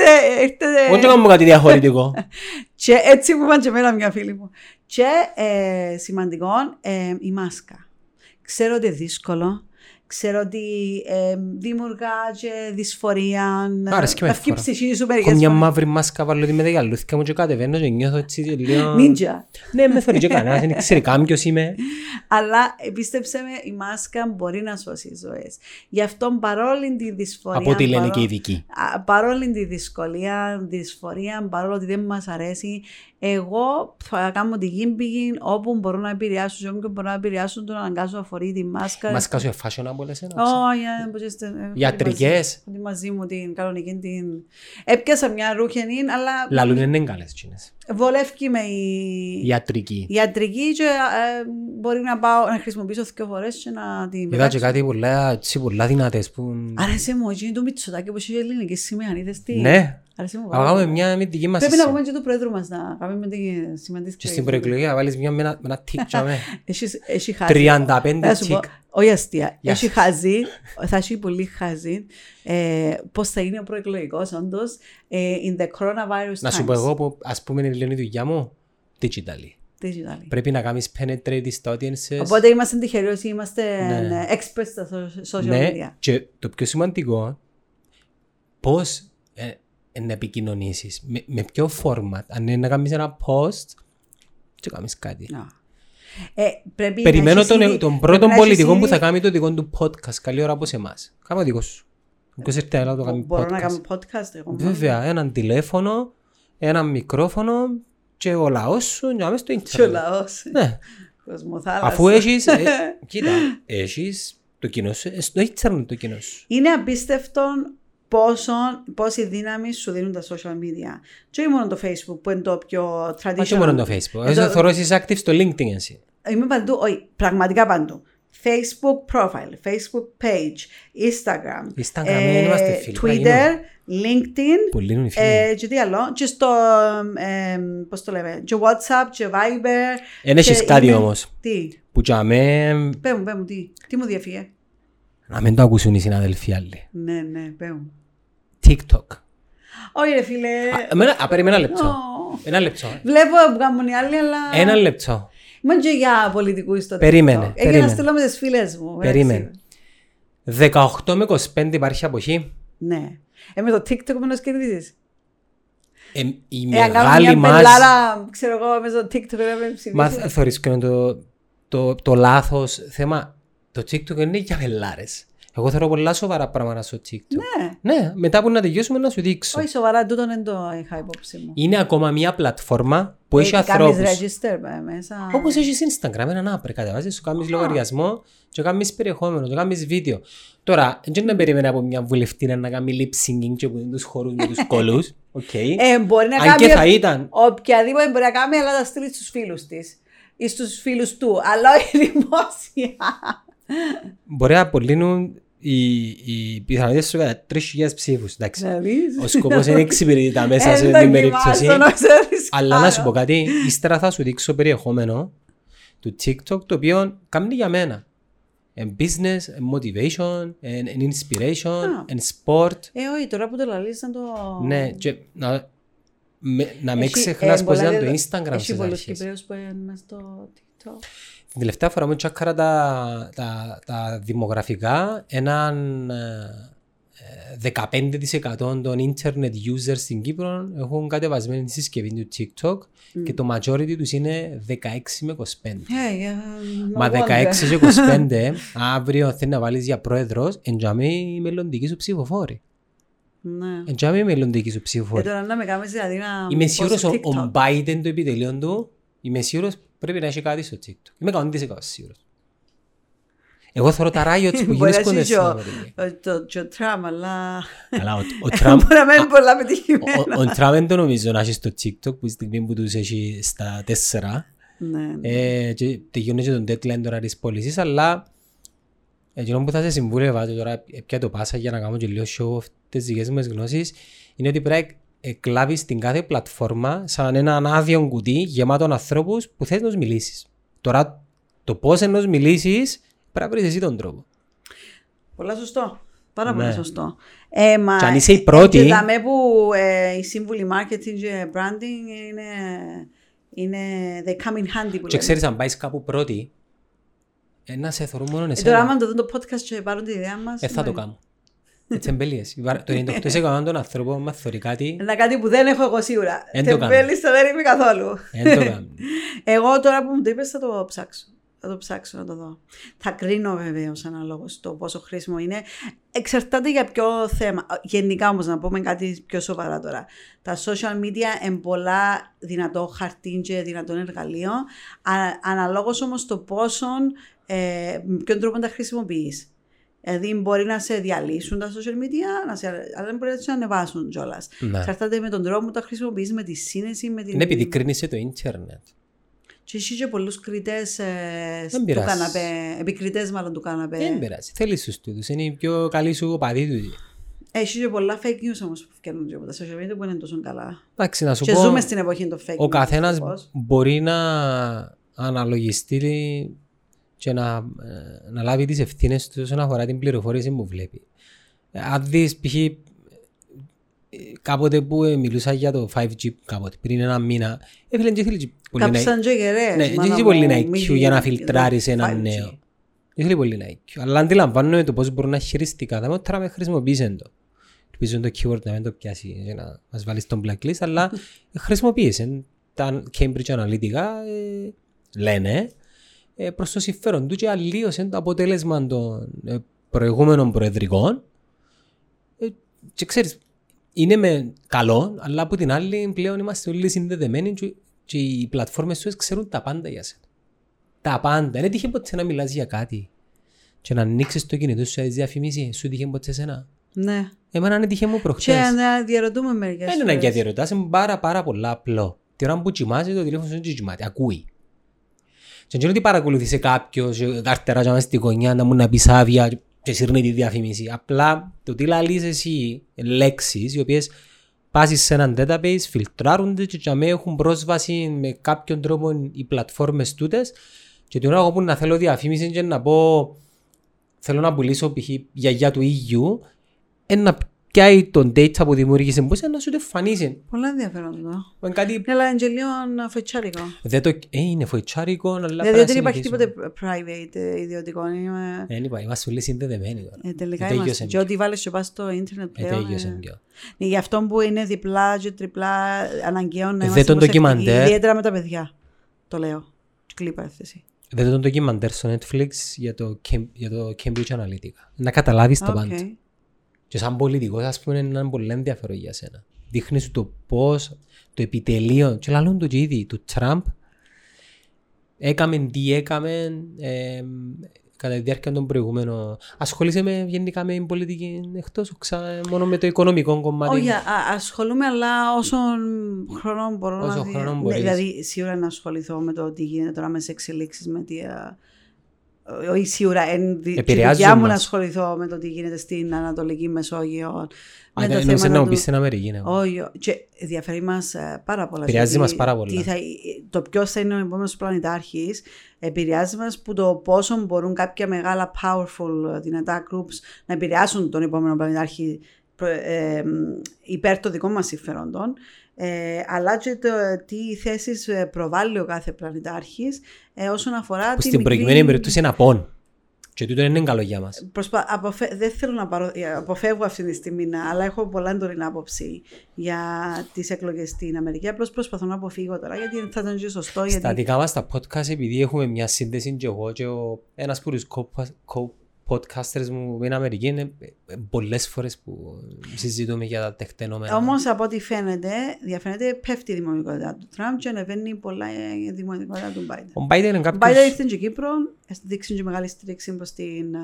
ήρθετε- Εγώ δεν κάνω κάτι διαφορετικό. *laughs* Και έτσι που είπαν και εμένα μια φίλη μου. Και ε, σημαντικό, ε, η μάσκα. Ξέρω ότι είναι δύσκολο. Ξέρω ότι ε, δημιουργά και δυσφορία. Άρεσε και με Αυκεί η φορά. ψυχή σου Έχω μερικές μια φορές. μαύρη μάσκα βάλω τη με τα γυαλούθηκα μου και κατεβαίνω και νιώθω έτσι λίγο... Νίντζα. Ναι, με θεωρεί και κανένας, δεν ξέρει καν ποιος είμαι. Αλλά ε, πίστεψε με, η μάσκα μπορεί να σώσει ζωές. Γι' αυτό παρόλη τη δυσφορία. Από ό,τι λένε παρό- και οι ειδικοί. Α, παρόλη τη δυσκολία, δυσφορία, παρόλο ότι δεν μας αρέσει, εγώ θα κάνω τη γύμπηγη όπου μπορώ να επηρεάσω, σε όποιον μπορώ να επηρεάσω, τον αναγκάζω να φορεί τη μάσκα. Μάσκα σου fashionable εσένα. Όχι, ε, πώς είστε, ε, Ιατρικές. Μαζί, μαζί μου την κανονική την. Έπιασα μια ρούχενη, αλλά Λαλούν είναι καλές τσίνες. βολεύει με η Ιατρική. ιατρική και ε, μπορεί να πάω να χρησιμοποιήσω δύο φορές και να την Είδα και πετάξω. κάτι πολλά, έτσι, πολλά δυνατές που... Άρεσε μου, εκείνη το μυτσοτάκι που έχει ελληνική σημαία, είδες τι. Ναι, Άρεσε μου. θα πάρα κάνουμε πολύ. μια με τη δική μας Πρέπει να εσύ. πούμε και του πρόεδρου μας να κάνουμε με τη σημαντική Και στην προεκλογή να βάλεις μια με ένα με ένα τικ τσάμε. Έχει, έχει χάσει. 35 Θα σου πω, τικ. όχι αστεία. Γεια Έχει σας. χάσει, θα έχει πολύ χάσει ε, πώς θα είναι ο προεκλογικός όντως ε, in the coronavirus Να σου times. πω εγώ που ας πούμε είναι λίγο η δουλειά μου, digital. Digital. Πρέπει να κάνεις penetrate στα audiences. Οπότε είμαστε τυχεροί ότι είμαστε Ναι. ναι, experts στα so- social Ναι, media. και το πιο σημαντικό, πώς ε, ε, να επικοινωνήσεις, με, με ποιο format. Αν είναι να κάνεις ένα post, και κάνεις κάτι. Να. Ε, πρέπει Περιμένω να έχεις τον, ήδη- τον πρέπει πρώτο να έχεις πολιτικό που ήδη- θα κάνει το δικό του podcast. Καλή ώρα από εμάς. Κάμε δικός σου. Ποιος έρθει να το κάνει Μπορώ να podcast. κάνω podcast. Εγώ. Βέβαια, έναν τηλέφωνο, ένα μικρόφωνο και ο λαός σου να μες στο Και ο ίντερνετ. λαός. Ναι. Κοσμοθάλασσα. Αφού έχεις, ε, *laughs* κοίτα, έχεις το κοινό σου, ε, στο ίντερνετ το κοινό σου. Είναι απίστευτο πόσο, πόση δύναμη σου δίνουν τα social media. Και όχι μόνο το facebook που είναι το πιο traditional. Όχι μόνο το Facebook. Ε, Εγώ το- θεωρώ ότι είσαι active στο LinkedIn εσύ. Είμαι παντού, όχι, πραγματικά παντού. Facebook profile, Facebook page, Instagram, Instagram, δεν είμαστε φίλοι, θα Twitter, LinkedIn, Πολλοί είναι οι φίλοι. ε, και τι άλλο, και στο, ε, πώς το λέμε, και WhatsApp, και Viber. Εν έχεις και κάτι email. όμως. Τι, Που τζαμέ, πέ μου, πέ μου, τι, τι μου διαφύγε; Να μην το ακούσουν οι συναδελφοί άλλοι. Ναι, ναι, πέ μου. TikTok. Όχι ρε φίλε. Α, εμένα- Α, περίμενα ένα λεπτό. Ω. Ένα λεπτό. Βλέπω που κάνουν οι άλλοι, αλλά... Ένα λεπτό. Είμαι και για πολιτικούς στο Περίμενε, TikTok. Έγινε να περίμενε. στείλω με τις φίλες μου. έτσι. Περίμενε. 18 με 25 υπάρχει αποχή. Ναι. Ε, με το TikTok με να κερδίζεις. Ε, η Ε, αν κάνω μεγάλη μια μας... πελάρα, ξέρω εγώ, μέσα στο TikTok να με ψηφίσει. Μα θεωρείς και το, το, το λάθος θέμα; Το TikTok δεν είναι για πελάρες. Εγώ θέλω πολλά σοβαρά πράγματα στο TikTok. Ναι. Ναι, μετά που να τελειώσουμε να σου δείξω. Όχι σοβαρά, τούτον δεν το είχα υπόψη μου. Είναι ακόμα μια πλατφόρμα που έχει Ε, ανθρώπους. Κάνεις register ε, μέσα. Όπως έχεις Instagram, έναν app ρε κατεβάζεις, σου κάνεις λογαριασμό και κάνεις περιεχόμενο, και κάνεις βίντεο. Τώρα, δεν να περίμενα από μια βουλευτήνα να κάνει lip singing και που είναι τους χορούς με τους *laughs* κόλους. Οκ. Ε, μπορεί να Αν κάνει και θα ήταν. οποιαδήποτε μπορεί να κάνει, αλλά να στείλει στους φίλους της. Ή στους φίλους του, αλλά όχι *laughs* δημόσια. Μπορεί να απολύνουν οι, οι πιθανότητες σου κατά 3.000 ψήφους. Εντάξει. Να δεις. Ο σκοπός είναι εξυπηρετεί τα μέσα Ε, σε δεν την περίπτωση. δοκιμάσω, να ξέρεις Αλλά να κάνω. σου πω κάτι, ύστερα θα σου δείξω περιεχόμενο του TikTok το οποίο κάνει για μένα. And business, and motivation, and, and inspiration, Α. and sport. Ε, όχι, τώρα που το λαλείς να το... Ναι, και να, με, να με Έχει- ξεχνάς ε, πώς πολλά ήταν το δεδο- Instagram Έχει στις πολλούς αρχές. Κυπρέους που είναι μες στο TikTok. Την τελευταία φορά μου τσάκαρα τα, τα, τα δημογραφικά έναν ε, ε, 15% των internet users στην Κύπρο έχουν κατεβασμένη τη συσκευή του TikTok και το majority τους είναι 16 με 25. Ε, για- Μα no 16 wonder. και 25 αύριο θέλει να βάλεις για πρόεδρος εντιαμε η μελλοντική σου ψηφοφόρη. Ναι. Εντιαμε η μελλοντική σου Ε, ψηφοφόρη. τώρα να με κάνεις δηλαδή να Είμαι πω σίγουρος στο ο, TikTok. ο Biden το επιτελείο του, είμαι σίγουρος πρέπει να έχει κάτι στο TikTok. Είμαι 100% σίγουρος. Εγώ θέλω τα *laughs* riots που Μπορεί να γίνονται έχει στην ο- Αμερική. ο- το- και ο Τραμπ, αλλά Αλλά ο, ο *laughs* Τραμπ μπορεί να μένει πολλά ο, πετυχημένο. ο Τραμπ δεν το νομίζω να έχει στο TikTok που τη στιγμή που τους έχει στα τέσσερα. Ναι, ναι. Ε, και τελειώνει και τον deadline τώρα της πώλησης, αλλά εκείνο που θα σε συμβούλευα και τώρα πια το πάσα για να κάνω και λίγο show off τις δικές μου γνώσεις είναι ότι πρέπει να εκλάβεις την κάθε πλατφόρμα σαν έναν άδειο κουτί γεμάτο ανθρώπους που θες να τους μιλήσεις. Τώρα το πώς να τους μιλήσεις πρέπει να βρεις εσύ τον τρόπο. Πολλά σωστό. Πάρα Ναι. πολύ σωστό. Ε, μα, Και αν είσαι η πρώτη- Και δαμε που ε, οι σύμβουλοι marketing και branding είναι, είναι they come in handy που Και λέμε. ξέρεις αν πάεις κάπου πρώτη, ε, να σε θωρούν μόνο Ε, τώρα άμα εσένα. το δουν το podcast και πάρουν τη ιδέα μας. Ε, θα το ναι. κάνω. *laughs* Έτσι εμπελίες. Το 98% των ανθρώπων μας θωρεί κάτι, Είναι κάτι που δεν έχω εγώ σίγουρα. Εν το κάνω. Τεμπέλιστα δεν είμαι καθόλου. δεν το κάνουν. *laughs* Εγώ τώρα που μου το είπες θα το ψάξω. Θα το ψάξω να το δω. Θα κρίνω βεβαίως αναλόγως το πόσο χρήσιμο είναι. Εξαρτάται για ποιο θέμα. Γενικά όμως να πούμε κάτι πιο σοβαρά τώρα. Τα social media είναι πολλά δυνατό χαρτί και δυνατό εργαλείο. Αναλόγως όμως το πόσο, ε, με ποιον τρόπο τα χρησιμοποιείς. Δηλαδή μπορεί να σε διαλύσουν τα social media, να σε, αλλά μπορεί να σε ανεβάσουν κιόλας. Ναι. Εξαρτάται με τον τρόπο που τα χρησιμοποιείς, με τη σύνεση, με την. Είναι επειδή κρίνεσαι το ίντερνετ. Και εσύ και πολλούς κριτές ε, Δεν του πειράζει. καναπέ, επικριτές μάλλον του καναπέ. Δεν πειράζει. Θέλεις τους τούτους. Είναι οι πιο καλοί σου οπαδοί του. Έχει και πολλά fake news όμως που φτιάχνουν και από τα social media που είναι τόσο καλά. Εντάξει, να σου Και πω, ζούμε στην εποχή των fake ο news. καθένας δυστυχώς. μπορεί να αναλογιστεί και να, ε, να λάβει τις ευθύνες του όσον αφορά την πληροφόρηση που βλέπει. Ε, Αν δεις π.χ. ε, κάποτε που ε, μιλούσα για το 5G κάποτε, πριν ένα μήνα, έφυγε και θέλει και πολύ να- Κάψαν και γερές. Ναι, μάνα δεν μου, πολύ να μη IQ δει- για να δει- φιλτράρεις δει- έναν 5G. νέο. Δεν θέλει πολύ να IQ. Αλλά αντιλαμβάνομαι το πώς μπορούν να χειριστεί κατά με τώρα με χρησιμοποιήσουν το. Ελπίζω το keyword να μην το πιάσει για να μας βάλει στον blacklist, αλλά *laughs* χρησιμοποίησαν τα Cambridge Analytica, ε, λένε, ε, προς το συμφέρον του και αλλίωσαν το αποτέλεσμα των ε, προηγούμενων προεδρικών. Ε, και ξέρεις, είναι με καλό, αλλά από την άλλη πλέον είμαστε όλοι συνδεδεμένοι και, και οι πλατφόρμες σου ξέρουν τα πάντα για σένα. Τα πάντα. Δεν έτυχε ποτέ να μιλάς για κάτι και να ανοίξεις το κινητό σου για διαφημίσεις. Σου έτυχε ποτέ σένα. Ναι. Εμένα έτυχε μου Και προχτές. να διαρωτούμε μερικές Δεν είναι και φορές. αδιαρωτάς, είναι πάρα πάρα πολλά απλό. Τη ώρα που κοιμάσαι το τηλέφωνο σου δεν κοιμάται, ακούει. Και δεν είναι ότι παρακολουθήσε κάποιος, ε, καρτερά και μέσα στη γωνιά να μου να πεις άδεια και σύρνει τη διαφήμιση. Απλά το τι λαλείς εσύ λέξεις οι οποίες πάσεις σε έναν database, φιλτράρονται και για μένα έχουν πρόσβαση με κάποιον τρόπο οι πλατφόρμες τούτες και την ώρα εγώ που να θέλω διαφήμιση και να πω θέλω να πουλήσω π.χ. γιαγιά του EU, ε, να πιάει τον data που δημιούργησε, μπορείς να σου το εμφανίσει. Πολλά ενδιαφέροντα. Είναι κάτι... Ναι, αλλά είναι και λίγο φοητσάρικο. Δεν το... Ε, είναι φοητσάρικο, αλλά Δηλαδή πρέπει δεν να υπάρχει συνεχίσουμε. τίποτε private ε, ιδιωτικό. Είναι, Δεν είπα, είμαστε όλοι συνδεδεμένοι τώρα. ε, τελικά Ε, είμαστε. τέλειωσε. Και ό,τι βάλεις και πας στο ίντερνετ Ε, πλέον. τέλειωσε, ε, δυο. Ναι, Γι' αυτό που είναι διπλά και τριπλά αναγκαίο να Ε, είμαστε τον προσεκτικοί, ντοκιμαντέρ. Ιδιαίτερα με τα παιδιά. Το λέω. Κλεί παρένθεση. Δείτε τον ντοκιμαντέρ στο Netflix για το, Cam- για το Cambridge Analytica. Να καταλάβεις το Οκ. πάντα. Και σαν πολιτικός, ας πούμε, είναι ένα πολύ ενδιαφέρον για σένα. Δείχνει σου το πώς, το επιτελείο, και λαλούν το και ήδη, του Τραμπ, έκαμε τι έκαμε ε, κατά τη διάρκεια των προηγούμενων. Ασχολείσαι με, γενικά με την πολιτική εκτός, ξα, μόνο με το οικονομικό κομμάτι; Όχι, α- α- ασχολούμαι, αλλά όσο χρόνο μπορώ Όσο να δει- χρόνο ναι, μπορείς. Δηλαδή, σίγουρα να ασχοληθώ με το τι γίνεται τώρα με τις εξελίξεις, με τι. α, Όχι σίγουρα, εν δι- και Επηρεάζουν δικιά μου να μας. ασχοληθώ με το τι γίνεται στην Ανατολική Μεσόγειο. Α, με δεν το νόμιζα θέμα να μου του- πεις στην Αμερική. ναι. Όχι, όχι. και ενδιαφέρει μας πάρα πολλά. Επηρεάζει Γιατί μας πάρα πολλά. τι θα- το ποιος θα είναι ο επόμενος πλανητάρχης επηρεάζει μας που το πόσο μπορούν κάποια μεγάλα powerful δυνατά groups να επηρεάσουν τον επόμενο πλανητάρχη προ- ε, υπέρ των δικών μας συμφερόντων. Ε, αλλά και το, τι θέσεις ε, προβάλλει ο κάθε πλανητάρχης ε, όσον αφορά Που τη στην μικρή- προηγουμένη περίπτωση είναι απόν. Και τούτο είναι καλό για μας. Προσπα... αποφε- Δεν θέλω να παρο... ε, αποφεύγω αυτή τη στιγμή, να- αλλά έχω πολλά έντονη άποψη για τις εκλογές στην Αμερική. Απλώς προσπαθώ να αποφύγω τώρα, γιατί θα ήταν και σωστό. Στα Γιατί... δικά μας τα podcast, επειδή έχουμε μια σύνδεση και εγώ και ο, ένας από τους co-podcasters μου στην Αμερική, είναι ε, πολλές φορές που συζητούμε για τα τεκτενόμενα. Όμως από ό,τι φαίνεται, διαφαίνεται πέφτει η δημοτικότητα του Τραμπ και ανεβαίνει πολλά η δημοτικότητα του Biden. Ο Biden είναι Ο κάποιος... Biden ήρθε και Κύπρο, δείξει και μεγάλη στήριξη προς, την,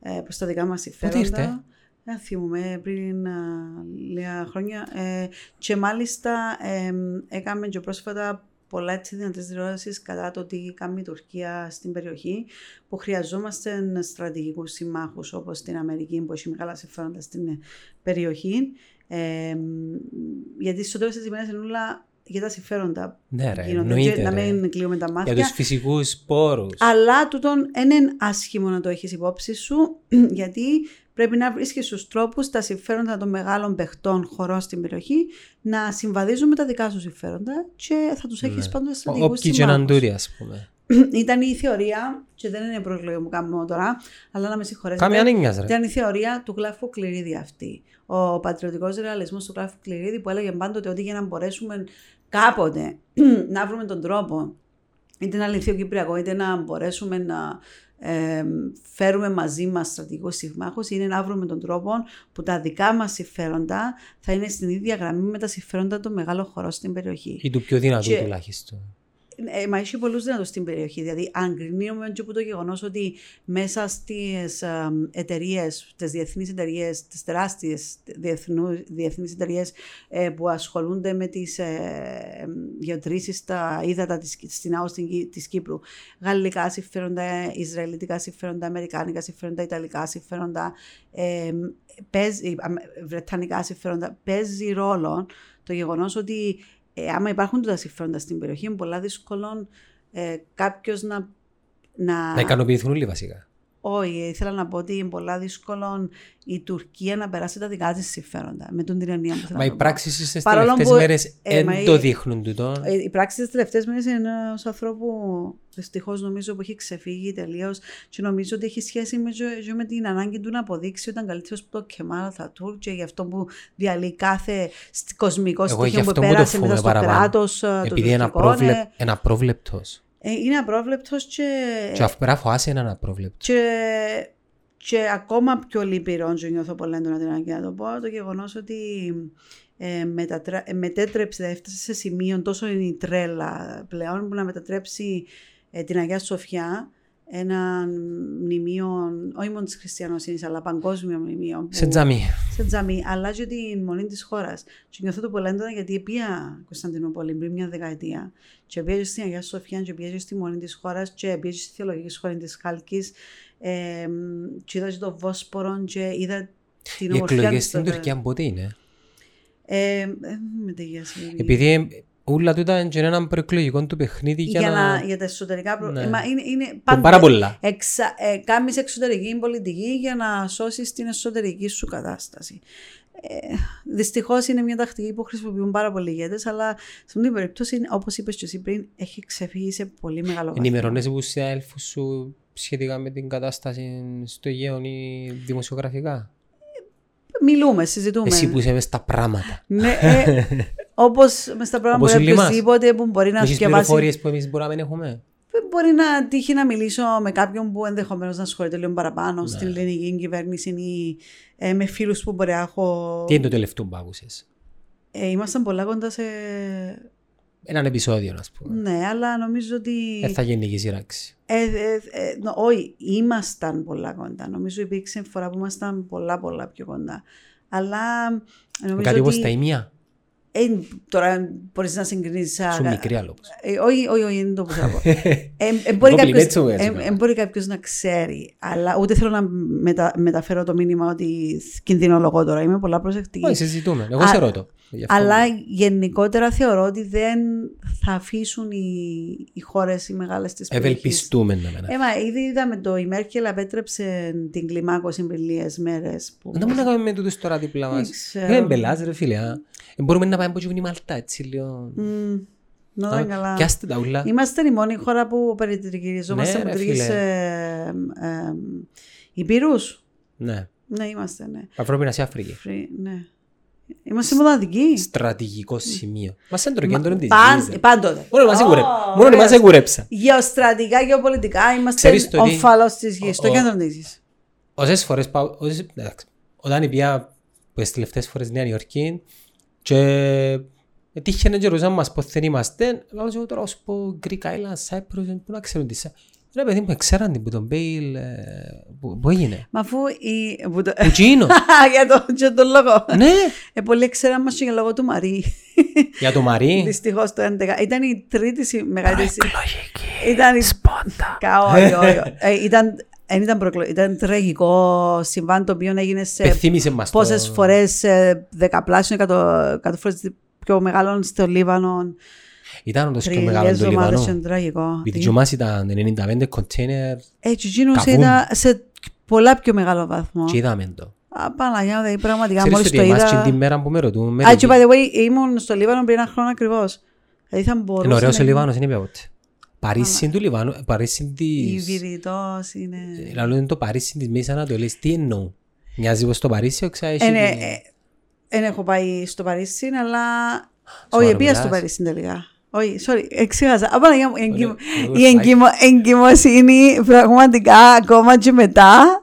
ε, προς τα δικά μας συμφέροντα. ήρθε; Δεν θυμούμαι πριν α, λίγα χρόνια. Ε, και μάλιστα ε, έκαμε και πρόσφατα πολλά έτσι δυνατές δηλώσεις κατά το τι κάνει η Τουρκία στην περιοχή που χρειαζόμαστε στρατηγικούς συμμάχους όπως στην Αμερική που έχει μεγάλα συμφέροντα στην ε, περιοχή. Ε, γιατί στο τέλος της ημέρας είναι όλα για τα συμφέροντα Ναι ρε, γίνονται εννοείται και να ρε. μην κλείουμε τα μάτια. Για τους φυσικούς πόρους. Αλλά τούτον δεν είναι άσχημο να το έχεις υπόψη σου, *clears throat* γιατί πρέπει να βρίσκεις τους τρόπους τα συμφέροντα των μεγάλων παιχτών χωρών στην περιοχή να συμβαδίζουν με τα δικά σου συμφέροντα και θα τους έχεις Ναι. πάντως Ο- στρατηγικούς Όποιοι και έναν συμμάχους. τούτοι, ας πούμε. *clears throat* Ήταν η θεωρία, και δεν είναι προεκλογή που κάνουμε τώρα, αλλά να με συγχωρέσετε. Κάμε ανήγγιας ρε. Ήταν η θεωρία του Κλάφου Κληρίδη αυτή. Ο πατριωτικός ρεαλισμός του Κλάφου Κληρίδη που έλεγε πάντοτε ότι για να μπορέσουμε κάποτε *clears throat* να βρούμε τον τρόπο, είτε να λυθεί ο Κυπριακός, είτε να μπορέσουμε να ε, φέρουμε μαζί μας στρατηγικούς συμμάχους, είναι να βρούμε τον τρόπο που τα δικά μας συμφέροντα θα είναι στην ίδια γραμμή με τα συμφέροντα των μεγάλων χωρών στην περιοχή. Ή του πιο δυνατού Και- τουλάχιστον. Ε, μα έχει πολλούς δυνατούς στην περιοχή. Δηλαδή, αν κρίνουμε και από το γεγονός ότι μέσα στις εταιρείες, τις διεθνείς εταιρείες, τις τεράστιες διεθνείς εταιρείες που ασχολούνται με τις ε, γεωτρήσεις στα ύδατα της, στην ΑΟΣ της Κύπρου, γαλλικά συμφέροντα, ισραηλιτικά συμφέροντα, αμερικάνικα συμφέροντα, ιταλικά συμφέροντα, ε, παίζει, αμ- βρετανικά συμφέροντα, παίζει ρόλο το γεγονός ότι ε, άμα υπάρχουν τα συμφέροντα στην περιοχή, είναι πολλά δύσκολο ε, κάποιος να. Να... Να ικανοποιηθούν όλοι βασικά. Όχι, ήθελα να πω ότι είναι πολλά δύσκολο η Τουρκία να περάσει τα δικά της συμφέροντα με τον την ενία που θέλω Μα να οι το πω. πράξεις στις Παρόλο τελευταίες που, μέρες ε, μα δεν η- το δείχνουν τούτο. Ε, Οι πράξεις τη τελευταίες μέρες είναι ενό ανθρώπου δυστυχώς νομίζω που έχει ξεφύγει τελείως και νομίζω ότι έχει σχέση με, και με την ανάγκη του να αποδείξει ότι ήταν καλύτερος από το Κεμάλ Θατούρ και γι' αυτό που διαλύει κάθε σ- κοσμικό Εγώ γι' στοιχείο που αυτό μου το πέρασε μέσα φοβούμαι στο παραπάνω. κράτος. Επειδή είναι απρόβλεπ, ένα απρόβλεπτος. Ε, είναι απρόβλεπτος και, Και αυτό πέρα φοάσαι έναν απρόβλεπτο. και, και ακόμα πιο λυπηρό, και νιώθω πολύ έντονα την ανάγκη να το πω, το γεγονός ότι ε, μετατρα... ε, μετέτρεψε, έφτασε σε σημείο τόσο είναι η τρέλα πλέον που να μετατρέψει ε, την Αγία Σοφιά ένα μνημείο, όχι μόνο της χριστιανοσύνης, αλλά παγκόσμιο μνημείο. που- Σε τζαμί. σε τζαμί, αλλά και την μονή της χώρας. Και νιώθω το πολύ έντονα γιατί πήγα Κωνσταντινούπολη πριν μια δεκαετία. Και πήγα στην Αγία Σοφιά, και πήγα στη μονή της χώρας, και πήγα στη θεολογική σχολή της Χάλκης. Ε, και είδα και το Βόσπορο, και είδα την Οι ομορφιά εκλογές της στην τότε. Τουρκία πότε είναι; Ε, ε, με τη γιάση. Επειδή Ούλα του ήταν και έναν προεκλογικό του παιχνίδι για, για, να... να, για τα εσωτερικά προ... Ναι. ε, μα είναι, είναι Που πάντα- Πάρα πολλά. Εξα... Ε, κάνεις εξωτερική πολιτική για να σώσεις την εσωτερική σου κατάσταση. Ε, Δυστυχώς είναι μια τακτική που χρησιμοποιούν πάρα πολλοί ηγέτες, αλλά σε αυτή την περίπτωση, όπως είπες και εσύ πριν, έχει ξεφύγει σε πολύ μεγάλο βαθμό. Ενημερώνεσαι που συνάδελφους σου σχετικά με την κατάσταση στο Αιγαίο ή δημοσιογραφικά; Μιλούμε, συζητούμε. Εσύ που είσαι μες στα πράγματα. Ναι, ε, *laughs* Όπως μες στα πράγματα Όπως που όλοι μας. οποιοδήποτε που μπορεί να Έχεις διαβάσει. πληροφορίες που εμείς μπορούμε να μην έχουμε; Μπορεί να τύχει να μιλήσω με κάποιον που ενδεχομένως να ασχολείται λίγο Ναι. παραπάνω στην ελληνική κυβέρνηση ή ε, με φίλους που μπορεί να έχω. Τι είναι το τελευταίο που άκουσες; Ε, ήμασταν πολλά κοντά σε. Έναν επεισόδιο, ας πούμε. Ναι, αλλά νομίζω ότι. Ε, θα γενική σύραξη. Ε, ε, ε, νο- όχι, ήμασταν πολλά κοντά. Νομίζω υπήρξε φορά που ήμασταν πολλά πολλά πιο κοντά. Αλλά νομίζω Κάτι όπως ότι... τα ημιά. Ε, τώρα μπορείς να συγκρίνεις... Σου μικρή άλλο. όπως. Ε, όχι, όχι, όχι, δεν το πω. *laughs* Ε, ε, μπορεί, Compliment κάποιος, σου, έτσι, ε, βέβαια. ε, μπορεί κάποιος να ξέρει, αλλά ούτε θέλω να μετα, μεταφέρω το μήνυμα ότι κινδυνολογώ τώρα. Είμαι πολλά προσεκτική. Όχι, συζητούμε. Εγώ Α- σε ρωτώ. Γι' αυτό. Αλλά γενικότερα θεωρώ ότι δεν θα αφήσουν οι, οι χώρες οι μεγάλες της περιοχής. Ευελπιστούμε να μένα. Ε, μα ήδη είδαμε το η Μέρκελ απέτρεψε την κλιμάκωση πριν λίγες μέρες. Που... Δεν μπορούμε να κάνουμε με τούτους τώρα δίπλα Δεν μας. ξέρω. Είναι μπελάς ρε φίλε. α. Ε, Μπορούμε να πάμε από την Μαλτά έτσι λίγο. Μμ, νο, Α, δεν καλά. Πιάστε τα ούλα. Είμαστε η μόνη χώρα που περιτριγυριζόμαστε Ναι, με ρε, τρεις φίλε. ε, ε, υπήρους. Ναι. Ναι, είμαστε, ναι. Αφρόπη Ασία Αφρική. Free, ναι. Είμαστε μοναδικοί. Στρατηγικό σημείο. Μας είναι το κέντρο της Παν- γης, ρε. Πάντοτε. Μόνο μας Ω, εγουρε- Μόνο ωραίος. μας εγουρέψα. Γεωστρατικά, γεωπολιτικά είμαστε Ξέρεις το τι- ομφαλός της γης, στο Ο- ο- κέντρο της γης. Όσες φορές πάω, όσες, εντάξει, όταν πήγα τις τελευταίες φορές Νέα Υόρκη και τύχαινε και ρωτούσαν μας πότε δεν είμαστε, λέω εγώ τώρα ως πω Greek Island, Cyprus, πού να ξέρουν τι σε. Ρε παιδί μου, ξέραν την που τον Μπέιλ, ε, που που έγινε. Μα αφού η... που το- Που τσίνο. *laughs* για τον για τον λόγο. Ναι, Ε, πολλοί ξέραν μας και για λόγω του Μαρή. για το Μαρί. Δυστυχώς το 11. Ήταν η τρίτη συ- μεγαλύτερη... συ- Εκλογική. Ήταν η... Σπόντα. Κα- όχι, όχι, όχι. Ε, ήταν, δεν ήταν, προκλο... ήταν τραγικό συμβάν το οποίο έγινε σε Πεθύμισε μας το. πόσες φορές ε, δεκαπλάσιο, εκατό, εκατό φορές πιο μεγάλο στο Λίβανο. Ήταν όντως πιο Τριλιές μεγάλος το εβδομάδες Λιβανό. είναι τραγικό. Επειδή και μας ήταν 95 κοντέινερ Έτσι, εκείνος Καβούμ. ήταν σε πολλά πιο μεγάλο βαθμό. και είδαμε το. Α, Παναγιά, μου, δηλαδή πραγματικά Ξέρεις μόλις ότι το εμάς και είδα... την μέρα που με ρωτούν με Α, και ρωτή- by the way, ήμουν στο Λίβανο πριν ένα χρόνο ακριβώς. Δηλαδή θα μπορούσε Είναι ωραίος ο να- Λιβάνος, είναι ποτέ. Παρίσι του Λιβάνου, Παρίσι Η της... Βηρητός είναι... Λαλό είναι το Παρίσι της Μέσης Ανατολής. Τι εννοώ; Μοιάζει πως το Παρίσι, όξα έχει... Ε, ναι, ε, Δεν έχω πάει στο Παρίσι, αλλά... Σοβαρό Όχι, πήγα μιλάς. στο Παρίσι τελικά. Όχι, sorry, εξήγασα. Α, Παναγιά μου, η εγκυμο- Ωραίο, η εγκυμο- εγκυμοσύνη πραγματικά ακόμα και μετά,